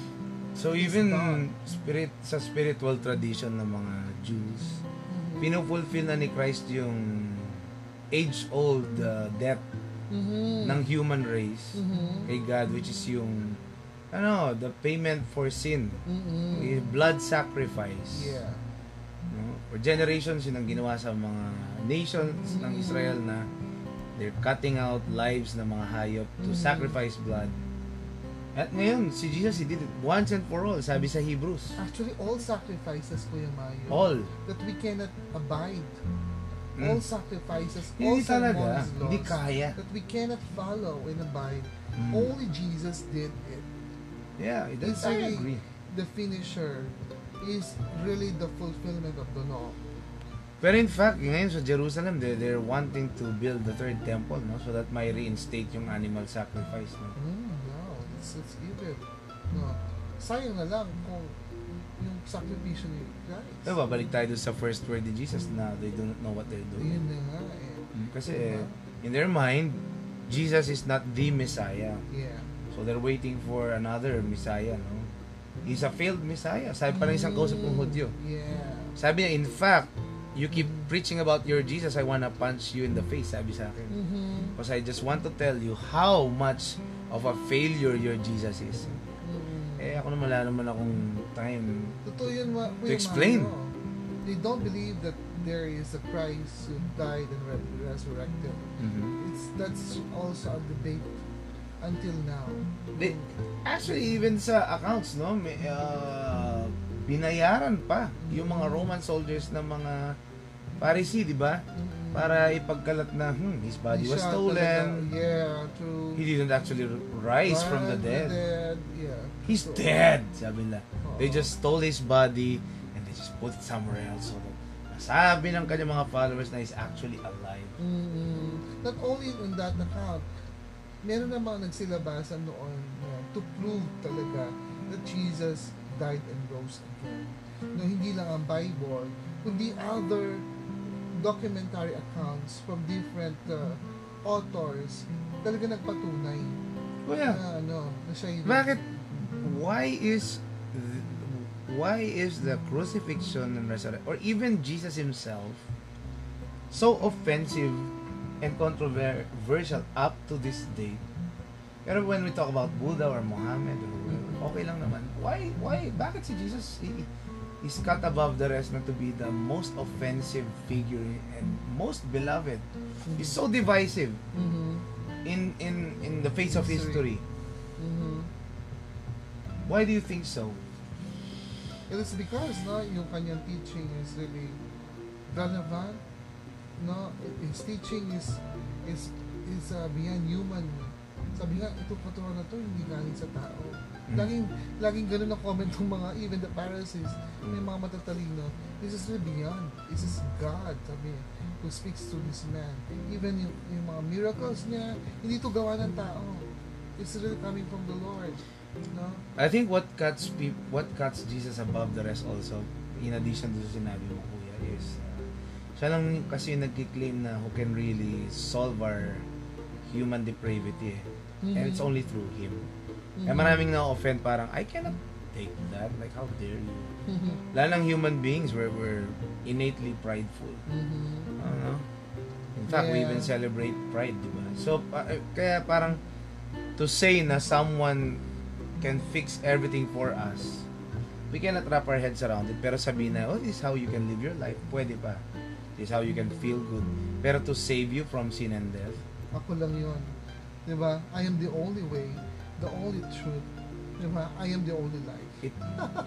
Speaker 1: So
Speaker 2: It's
Speaker 1: even
Speaker 2: done.
Speaker 1: spirit sa spiritual tradition ng mga Jews,
Speaker 2: Mhm.
Speaker 1: pinufulfill na ni Christ yung age-old uh, debt
Speaker 2: Mhm.
Speaker 1: ng human race
Speaker 2: Mhm.
Speaker 1: kay God which is yung ano, the payment for sin, yung blood sacrifice.
Speaker 2: Yeah.
Speaker 1: No? For generations yun ang ginawa sa mga nations ng. Israel na they're cutting out lives ng mga hayop to
Speaker 2: Mhm.
Speaker 1: sacrifice blood. At ngayon, si Jesus, he did it once and for all, sabi sa Hebrews.
Speaker 2: Actually, all sacrifices, Kuya Mayo,
Speaker 1: All.
Speaker 2: that we cannot abide.
Speaker 1: Mm.
Speaker 2: All sacrifices, all
Speaker 1: Hindi talaga,
Speaker 2: ceremonies,
Speaker 1: hindi
Speaker 2: laws,
Speaker 1: kaya.
Speaker 2: that we cannot follow and abide.
Speaker 1: Mm.
Speaker 2: Only Jesus did it.
Speaker 1: Yeah, that's,
Speaker 2: It's
Speaker 1: I
Speaker 2: really-
Speaker 1: agree.
Speaker 2: The finisher is really the fulfillment of the law.
Speaker 1: Pero in fact, ngayon sa Jerusalem, they, they're wanting to build the third temple, no? So that may reinstate yung animal sacrifice, no?
Speaker 2: Mm, no, let's, let's give it. No. Sayang na lang kung yung sakripisyo ni Christ.
Speaker 1: Diba, babalik tayo dun sa first word ni Jesus na they do not know what they're doing.
Speaker 2: Yun na nga eh.
Speaker 1: Mm, Kasi in their mind, Jesus is not the Messiah.
Speaker 2: Yeah.
Speaker 1: So they're waiting for another Messiah, no? He's a failed Messiah. Sabi pa ng isang kausap kong Hudyo.
Speaker 2: Yeah.
Speaker 1: Sabi niya, in fact, you keep preaching about your Jesus, I wanna punch you in the face, sabi sa akin.
Speaker 2: Mm-hmm.
Speaker 1: Because I just want to tell you how much of a failure your Jesus is.
Speaker 2: Mm-hmm.
Speaker 1: Eh, ako naman wala naman akong time.
Speaker 2: Totoo yun, ma-
Speaker 1: To explain.
Speaker 2: Mario. They don't believe that there is a Christ who died and re- resurrected.
Speaker 1: Mhm.
Speaker 2: It's that's also a debate until now.
Speaker 1: They- Actually, even sa accounts, no, may, uh, binayaran pa yung mga Roman soldiers ng mga Pharisee, di ba?
Speaker 2: Mm-mm.
Speaker 1: Para ipagkalat na, hmm, his body was stolen.
Speaker 2: talaga- yeah, true.
Speaker 1: He didn't actually rise from the dead.
Speaker 2: Yeah.
Speaker 1: He's
Speaker 2: So,
Speaker 1: dead, sabi nila.
Speaker 2: Oo.
Speaker 1: They just stole his body and they just put it somewhere else. So masabi ng kanyang mga followers na he's actually alive.
Speaker 2: Mm, not only on that account, meron namang nagsilabasan noon na to prove talaga that Jesus died and rose again. No, hindi lang ang Bible, kundi other documentary accounts from different uh, authors talaga nagpatunay
Speaker 1: Oh yeah.
Speaker 2: na ano, na siya yung
Speaker 1: Bakit? Why is th- why is the crucifixion and resurrection or even Jesus himself so offensive and controversial up to this day? Pero when we talk about Buddha or Muhammad or whoever, okay lang naman. Why why bakit si Jesus he, is cut above the rest na to be the most offensive figure and most beloved? He's so divisive
Speaker 2: Mhm.
Speaker 1: in in in the face of
Speaker 2: History. Mhm.
Speaker 1: Why do you think so?
Speaker 2: It is because no, yung kanyang teaching is really relevant. No, his teaching is is is uh, beyond human. Sabi nga, ito paturo na to, hindi galing sa tao.
Speaker 1: Mm.
Speaker 2: Laging, laging ganun ang comment ng mga, even the Pharisees, may mga matatalino, this is beyond. This is God, sabi niya, who speaks to this man. Even yung, yung mga miracles niya, hindi to gawa ng tao. It's really coming from the Lord. No?
Speaker 1: I think what cuts what cuts Jesus above the rest also, in addition to sinabi mo kuya, is siya lang kasi yung nagkiklaim na who can really solve our human depravity. eh. And it's only through Him.
Speaker 2: Mhm.
Speaker 1: Eh maraming na-offend parang, I cannot take that. Like, how dare you?
Speaker 2: Mhm.
Speaker 1: Lalo ng human beings, we're, we're innately prideful.
Speaker 2: Mhm.
Speaker 1: Ano? In fact, we
Speaker 2: Yeah.
Speaker 1: even celebrate pride, di ba? So, pa- eh, kaya parang to say na someone can fix everything for us, we cannot wrap our heads around it. Pero sabihin na, oh, this is how you can live your life. Pwede pa. This is how you can feel good. Pero to save you from sin and death,
Speaker 2: Ako lang yun. Di ba? I am the only way, the only truth. Di ba? I am the only life.
Speaker 1: it,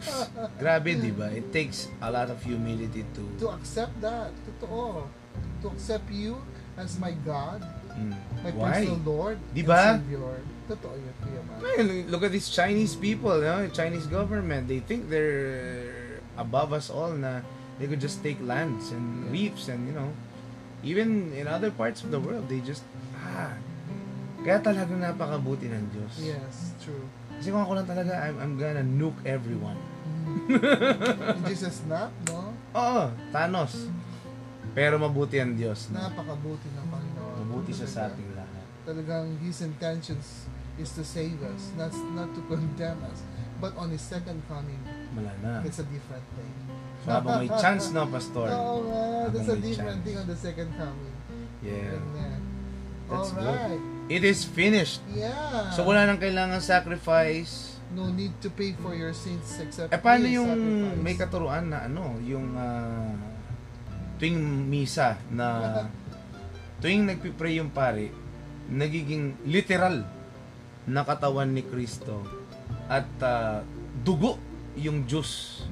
Speaker 1: grabe, di ba? It takes a lot of humility to,
Speaker 2: To accept that, totoo. To accept you as my God,
Speaker 1: Mm.
Speaker 2: my
Speaker 1: Why?
Speaker 2: personal Lord,
Speaker 1: Di
Speaker 2: and
Speaker 1: ba?
Speaker 2: Savior. Totoo yun, Kuya Man.
Speaker 1: Look at these Chinese people, you know, Chinese government. They think they're above us all na they could just take lands and
Speaker 2: Yeah.
Speaker 1: reefs and, you know, even in other parts of the world, they just, ah, kaya talagang napakabuti ng Diyos.
Speaker 2: Yes, true.
Speaker 1: Kasi kung ako lang talaga, I'm, I'm gonna nuke everyone.
Speaker 2: In Jesus na, no?
Speaker 1: Oo, Thanos. Pero mabuti ang Diyos. Na,
Speaker 2: Napakabuti ng Panginoon.
Speaker 1: mabuti siya sa
Speaker 2: Talaga.
Speaker 1: ating lahat.
Speaker 2: Talagang His intentions is to save us, not, not to condemn us. But on His second coming,
Speaker 1: Wala na.
Speaker 2: it's a different thing.
Speaker 1: Habang may chance, no, Pastor?
Speaker 2: Oo nga, that's a different
Speaker 1: chance.
Speaker 2: thing on the second coming.
Speaker 1: Yeah.
Speaker 2: Amen.
Speaker 1: That's
Speaker 2: Alright.
Speaker 1: It is finished.
Speaker 2: Yeah.
Speaker 1: So wala nang kailangan sacrifice.
Speaker 2: No need to pay for your sins except
Speaker 1: Eh paano yung
Speaker 2: sacrifice.
Speaker 1: may katuruan na ano, yung ah, tuwing misa na tuwing nagpipray yung pare, nagiging literal na katawan ni Kristo at ah, dugo yung Diyos.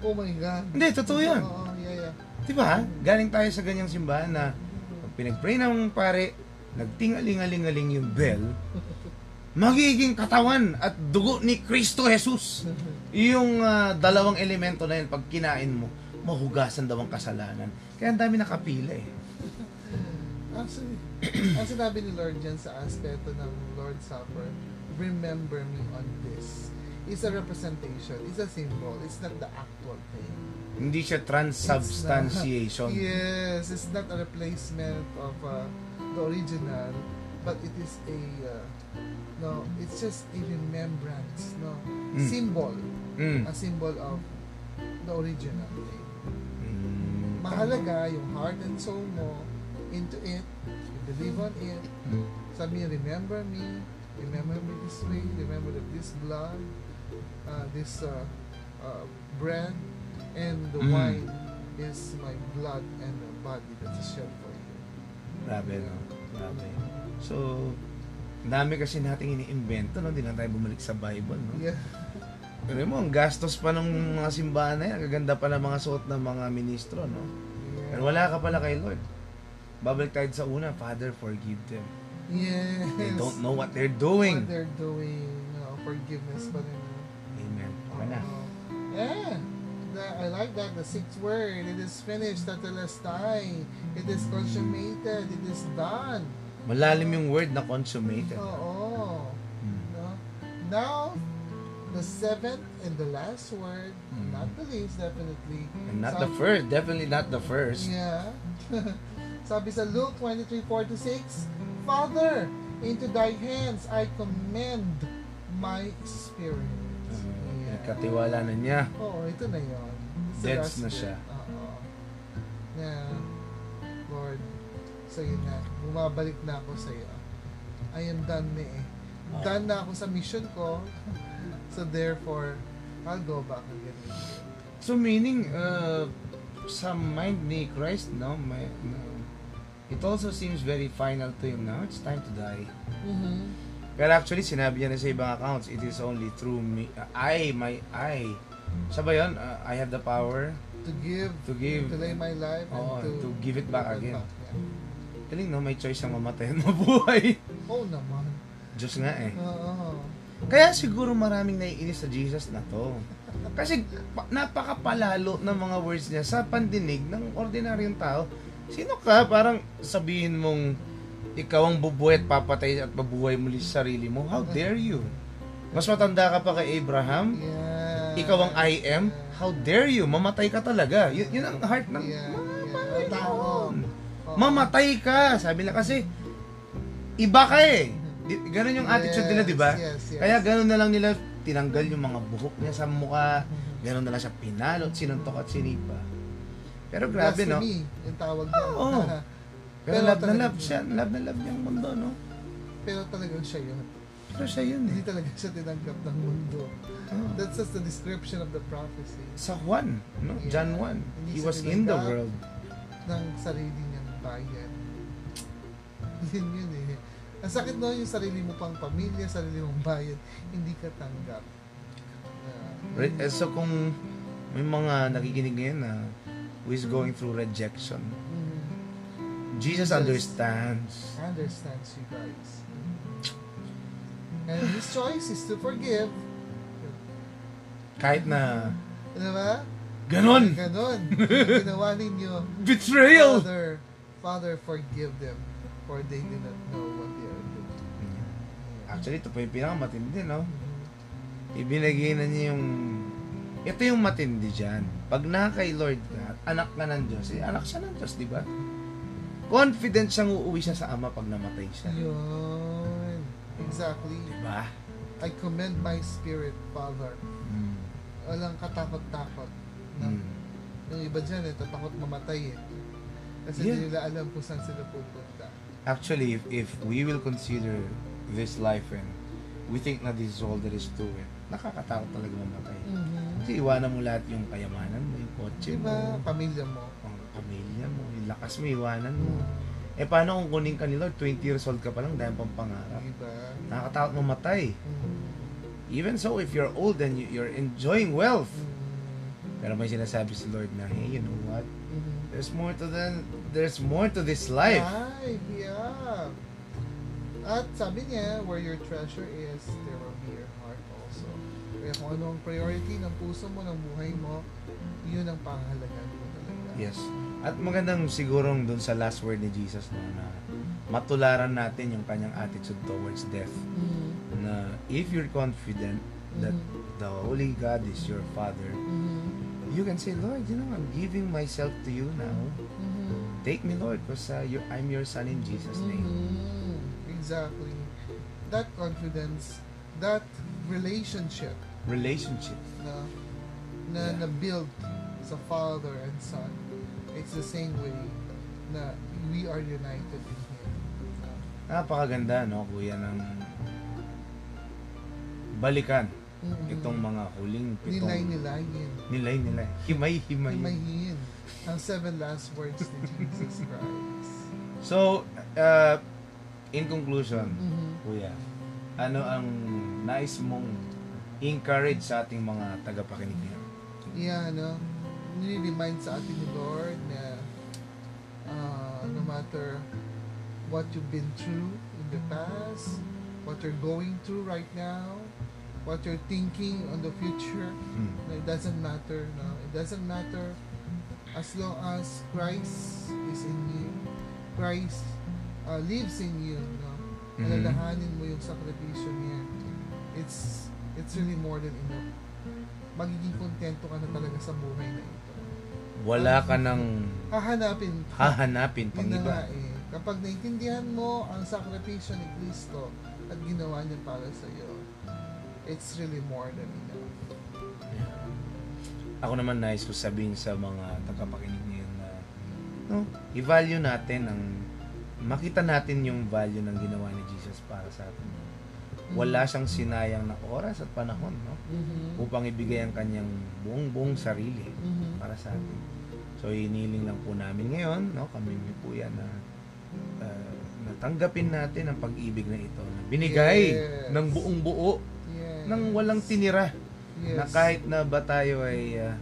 Speaker 2: Oh my God.
Speaker 1: Hindi, totoo yan.
Speaker 2: Oo, yeah, yeah.
Speaker 1: Di ba? Galing tayo sa ganyang simbahan na pag pinag-pray ng pare, nagtingaling-aling-aling yung bell, magiging katawan at dugo ni Kristo Jesus. Yung ah, dalawang elemento na yun, pag kinain mo, mahugasan daw ang kasalanan. Kaya ang dami nakapila eh.
Speaker 2: Actually, ang sinabi ni Lord dyan sa aspeto ng Lord's Supper, remember me on It's a representation. It's a symbol. It's not the actual thing.
Speaker 1: Hindi siya
Speaker 2: It's
Speaker 1: transubstantiation.
Speaker 2: not- yes, it's not a replacement of uh, the original, but it is a uh, no. It's just a remembrance, no
Speaker 1: Mm.
Speaker 2: symbol,
Speaker 1: Mm.
Speaker 2: a symbol of the original thing.
Speaker 1: Mm.
Speaker 2: Mahalaga yung heart and soul mo into it, you believe on it.
Speaker 1: Mm.
Speaker 2: Sabi remember me, remember me this way, remember that this blood, uh, this uh, uh, bread, and the
Speaker 1: Mm.
Speaker 2: wine is my blood and the body that is shed for you.
Speaker 1: Grabe, no? Grabe. So, dami kasi nating iniimbento, no? Hindi lang tayo bumalik sa Bible, no?
Speaker 2: Yeah.
Speaker 1: Pero mo, ang gastos pa ng mga simbahan na yan. Ang gaganda pa ng mga suot ng mga ministro, no?
Speaker 2: yeah.
Speaker 1: Pero wala ka pala kay Lord. Babalik tayo sa una, Father, forgive them.
Speaker 2: Yes.
Speaker 1: They don't know what they're doing.
Speaker 2: What they're doing. No, forgiveness pa rin.
Speaker 1: Okay na.
Speaker 2: Yeah. The- I like that. The sixth word. It is finished. Tatalestai. It is consummated. It is done.
Speaker 1: Malalim yung word na consummated.
Speaker 2: Oo.
Speaker 1: Hmm.
Speaker 2: No? Now, the seventh and the last word,
Speaker 1: Mm.
Speaker 2: not the least, definitely.
Speaker 1: And not the
Speaker 2: Sabi-
Speaker 1: first. Definitely not the first.
Speaker 2: Yeah. Sabi sa Luke 23:46, Father, into thy hands I commend my spirit.
Speaker 1: Uh, Nagkatiwala na niya.
Speaker 2: Oo, ito na the
Speaker 1: Deads na siya.
Speaker 2: Oo. Na, Lord, sa'yo na. Bumabalik na ako sa'yo. I am done na eh. Done na ako sa mission ko. so therefore, I'll go back again.
Speaker 1: So meaning, uh, sa mind ni Christ, no, may, no, it also seems very final to him now. It's time to die.
Speaker 2: Mm-hmm.
Speaker 1: Pero actually, sinabi niya na sa ibang accounts, it is only through me, uh, I, my, I. Siya ba yun? Uh, I have the power
Speaker 2: To give,
Speaker 1: to give,
Speaker 2: to lay my life,
Speaker 1: Oo,
Speaker 2: and to,
Speaker 1: to give it back
Speaker 2: give it
Speaker 1: again.
Speaker 2: back. Yeah.
Speaker 1: Galing, no? May choice ang mamatay at mabuhay.
Speaker 2: Oo naman.
Speaker 1: Diyos nga eh.
Speaker 2: Oo.
Speaker 1: Kaya siguro maraming naiinis sa Jesus na to. Kasi pa- napakapalalo ng mga words niya sa pandinig ng ordinaryong tao. Sino ka? Parang sabihin mong ikaw ang bubuhay at papatay at mabuhay muli sa sarili mo. How dare you? Mas matanda ka pa kay Abraham?
Speaker 2: Yeah.
Speaker 1: Ikaw ang I am? How dare you? Mamatay ka talaga. Yun, yun ang heart ng
Speaker 2: Yeah,
Speaker 1: mga
Speaker 2: yeah.
Speaker 1: yun.
Speaker 2: Oo.
Speaker 1: Mamatay ka. Sabi na kasi, iba ka eh. Ganun yung attitude nila, di ba?
Speaker 2: Yes, yes.
Speaker 1: Kaya ganun na lang nila tinanggal yung mga buhok niya sa mukha. Ganun na lang siya pinalot, sinuntok at sinipa. Pero grabe, no?
Speaker 2: Blasphemy, yung tawag niya.
Speaker 1: Oo. Pero,
Speaker 2: Pero
Speaker 1: love na love siya. Love na love niya ang mundo, no?
Speaker 2: Pero talagang siya yun.
Speaker 1: Pero siya yun
Speaker 2: Hindi
Speaker 1: eh.
Speaker 2: talaga siya tinanggap ng mundo.
Speaker 1: Oh.
Speaker 2: That's just the description of the prophecy
Speaker 1: Sa Juan, no?
Speaker 2: Yeah.
Speaker 1: John 1.
Speaker 2: Hindi
Speaker 1: He was in the world.
Speaker 2: ng sarili niyang bayan. Yun yun eh. Ang sakit no, yung sarili mo pang pamilya, sarili mong bayan, hindi ka tanggap. Yeah.
Speaker 1: Re- eh, so kung may mga nakikinig ngayon na who is going through rejection. Jesus understands.
Speaker 2: understands you guys. And his choice is to forgive.
Speaker 1: Kahit na
Speaker 2: Ano ba?
Speaker 1: ganon,
Speaker 2: Ganon. Ginawa ninyo.
Speaker 1: betrayal.
Speaker 2: Father, Father, forgive them for they do not know what they are doing.
Speaker 1: Actually, ito pa yung pinakamatindi, no? Ibinigay na niya yung... Ito yung matindi dyan. Pag na kay Lord ka, anak ka ng Diyos, eh, anak siya ng Diyos, di ba? Confident siyang uuwi siya sa Ama pag namatay siya.
Speaker 2: Yun. Exactly.
Speaker 1: Di ba?
Speaker 2: I commend my spirit, Father.
Speaker 1: Mm.
Speaker 2: Walang katakot-takot.
Speaker 1: Mm.
Speaker 2: Yung iba dyan, eh, tatakot mamatay eh. Kasi
Speaker 1: Yeah.
Speaker 2: nila alam kung saan sila pupunta.
Speaker 1: Actually, if, if we will consider this life and we think na this is all there is to it, nakakatakot talaga mamatay. Kasi iwanan mo lahat yung kayamanan mo, yung kotse
Speaker 2: Diba?
Speaker 1: mo,
Speaker 2: Pamilya mo.
Speaker 1: Lakas mo, iwanan mo. Eh, paano kung kunin ka ni Lord? 20 years old ka pa lang dahil pang pangarap.
Speaker 2: Diba?
Speaker 1: Nakakatakot mamatay.
Speaker 2: Mm.
Speaker 1: Even so, if you're old and you- you're enjoying wealth, pero may sinasabi si Lord na, hey, you know what?
Speaker 2: Mhm.
Speaker 1: There's more to the, there's more to this life.
Speaker 2: Life, yeah. At sabi niya, where your treasure is, there will be your heart also. Kaya kung ano ang priority ng puso mo, ng buhay mo, yun ang pangahalagan mo talaga.
Speaker 1: Yes. At magandang sigurong dun sa last word ni Jesus no, na matularan natin yung kanyang attitude towards death.
Speaker 2: Mhm.
Speaker 1: Na if you're confident that
Speaker 2: Mhm.
Speaker 1: the Holy God is your Father,
Speaker 2: Mhm.
Speaker 1: you can say, Lord, you know, I'm giving myself to you now.
Speaker 2: Mhm.
Speaker 1: Take me, Lord, because uh, you- I'm your son in Jesus' name.
Speaker 2: Mhm. Exactly. That confidence, that relationship
Speaker 1: Relationship.
Speaker 2: na na
Speaker 1: Yeah.
Speaker 2: na-build sa father and son, it's the same way na we are united in Him. Na-
Speaker 1: Napakaganda, no, kuya, ng balikan
Speaker 2: Mhm.
Speaker 1: itong mga huling pitong
Speaker 2: Nilay-nilayin.
Speaker 1: nilay nila. Himay-himay.
Speaker 2: Himayin. Ang seven last words ni Jesus Christ.
Speaker 1: So, uh, in conclusion,
Speaker 2: Mhm.
Speaker 1: kuya, ano ang nais mong encourage sa ating mga tagapakinig ngayon?
Speaker 2: Yeah, no? Nire-remind sa atin ni Lord na uh, no matter what you've been through in the past, what you're going through right now, what you're thinking on the future, no, it doesn't matter, no? It doesn't matter as long as Christ is in you. Christ uh, lives in you, no?
Speaker 1: Mhm.
Speaker 2: Alalahanin mo yung sakripisyo niya. It's it's really more than enough. Magiging kontento ka na talaga sa buhay na ito.
Speaker 1: Wala ka nang
Speaker 2: Hahanapin.
Speaker 1: hahanapin pang
Speaker 2: Yun na
Speaker 1: iba.
Speaker 2: nga eh. Kapag naintindihan mo ang sakripisyo ni Kristo at ginawa niya para sa iyo, it's really more than enough.
Speaker 1: Ako naman nais ko sabihin sa mga tagapakinig ngayon na no, i-value natin ang makita natin yung value ng ginawa ni Jesus para sa atin. Wala siyang sinayang na oras at panahon no
Speaker 2: Mhm.
Speaker 1: upang ibigay ang kanyang buong-buong sarili
Speaker 2: Mhm.
Speaker 1: Para sa atin. So iniling lang po namin ngayon, no, kami po yan na uh, natanggapin natin ang pag-ibig na ito na binigay
Speaker 2: Yes.
Speaker 1: ng buong buo
Speaker 2: Yes.
Speaker 1: nang walang tinira
Speaker 2: yes.
Speaker 1: na kahit na ba tayo ay uh,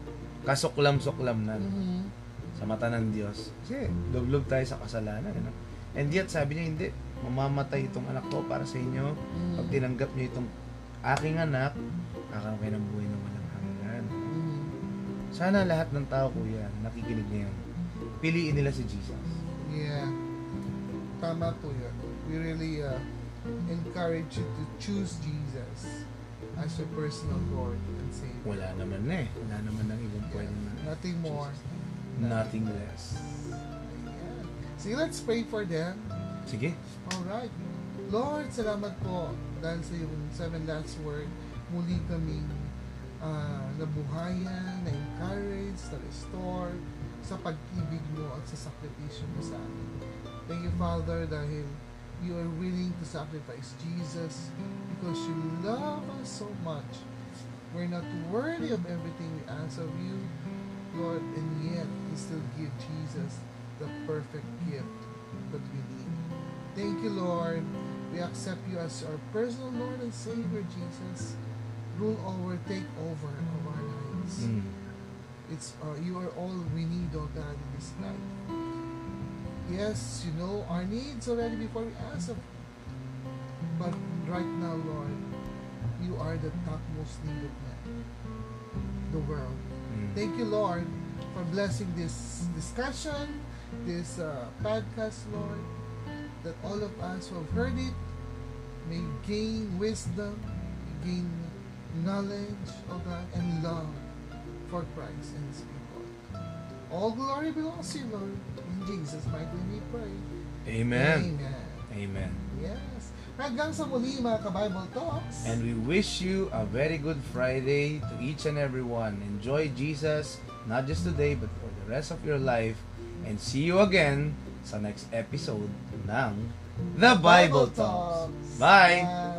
Speaker 1: kasuklam-suklam na
Speaker 2: Mhm.
Speaker 1: sa mata ng Diyos. Kasi lublob tayo sa kasalanan. Ano? And yet, sabi niya, hindi, mamamatay itong anak ko para sa inyo. Pag tinanggap niyo itong aking anak, kakaroon kayo ng buhay.
Speaker 2: Mhm.
Speaker 1: Sana lahat ng tao, kuya, nakikinig ngayon, piliin nila si Jesus.
Speaker 2: Yeah. Tama po yun. We really uh, encourage you to choose Jesus as your personal Lord and Savior.
Speaker 1: Wala naman na eh. Wala naman ng ibang pwede na.
Speaker 2: Nothing more.
Speaker 1: Nothing less.
Speaker 2: Ayan. See, let's pray for them.
Speaker 1: Sige.
Speaker 2: Alright. Lord, salamat po dahil sa yung seven last word, muli kaming ah, nabuhayan, na-encourage, na-restore sa pag-ibig mo at sa sakripisyo mo sa amin. Thank you, Father, dahil you are willing to sacrifice Jesus because you love us so much. We're not worthy of everything we ask of you, Lord, and yet you still give Jesus the perfect gift that we need. Thank you, Lord. We accept you as our personal Lord and Savior, Jesus. Rule over, take over of our lives.
Speaker 1: Mm.
Speaker 2: It's uh, you are all we need, oh God, in this life. Yes, you know our needs already before we ask of you. But right now, Lord, you are the topmost need of man, the world.
Speaker 1: Mm.
Speaker 2: Thank you, Lord, for blessing this discussion, this uh, podcast, Lord, that all of us who have heard it may gain wisdom, gain knowledge, oh God, and love for Christ and His people. All glory belongs to you, Lord. In Jesus' mighty name we pray.
Speaker 1: Amen.
Speaker 2: Amen.
Speaker 1: Amen.
Speaker 2: Yes. Hanggang sa muli, mga ka-Bible Talks.
Speaker 1: And we wish you a very good Friday to each and every one. Enjoy Jesus, not just today, but for the rest of your life. And see you again sa next episode ng The Bible Talks. Bye!
Speaker 2: Bye!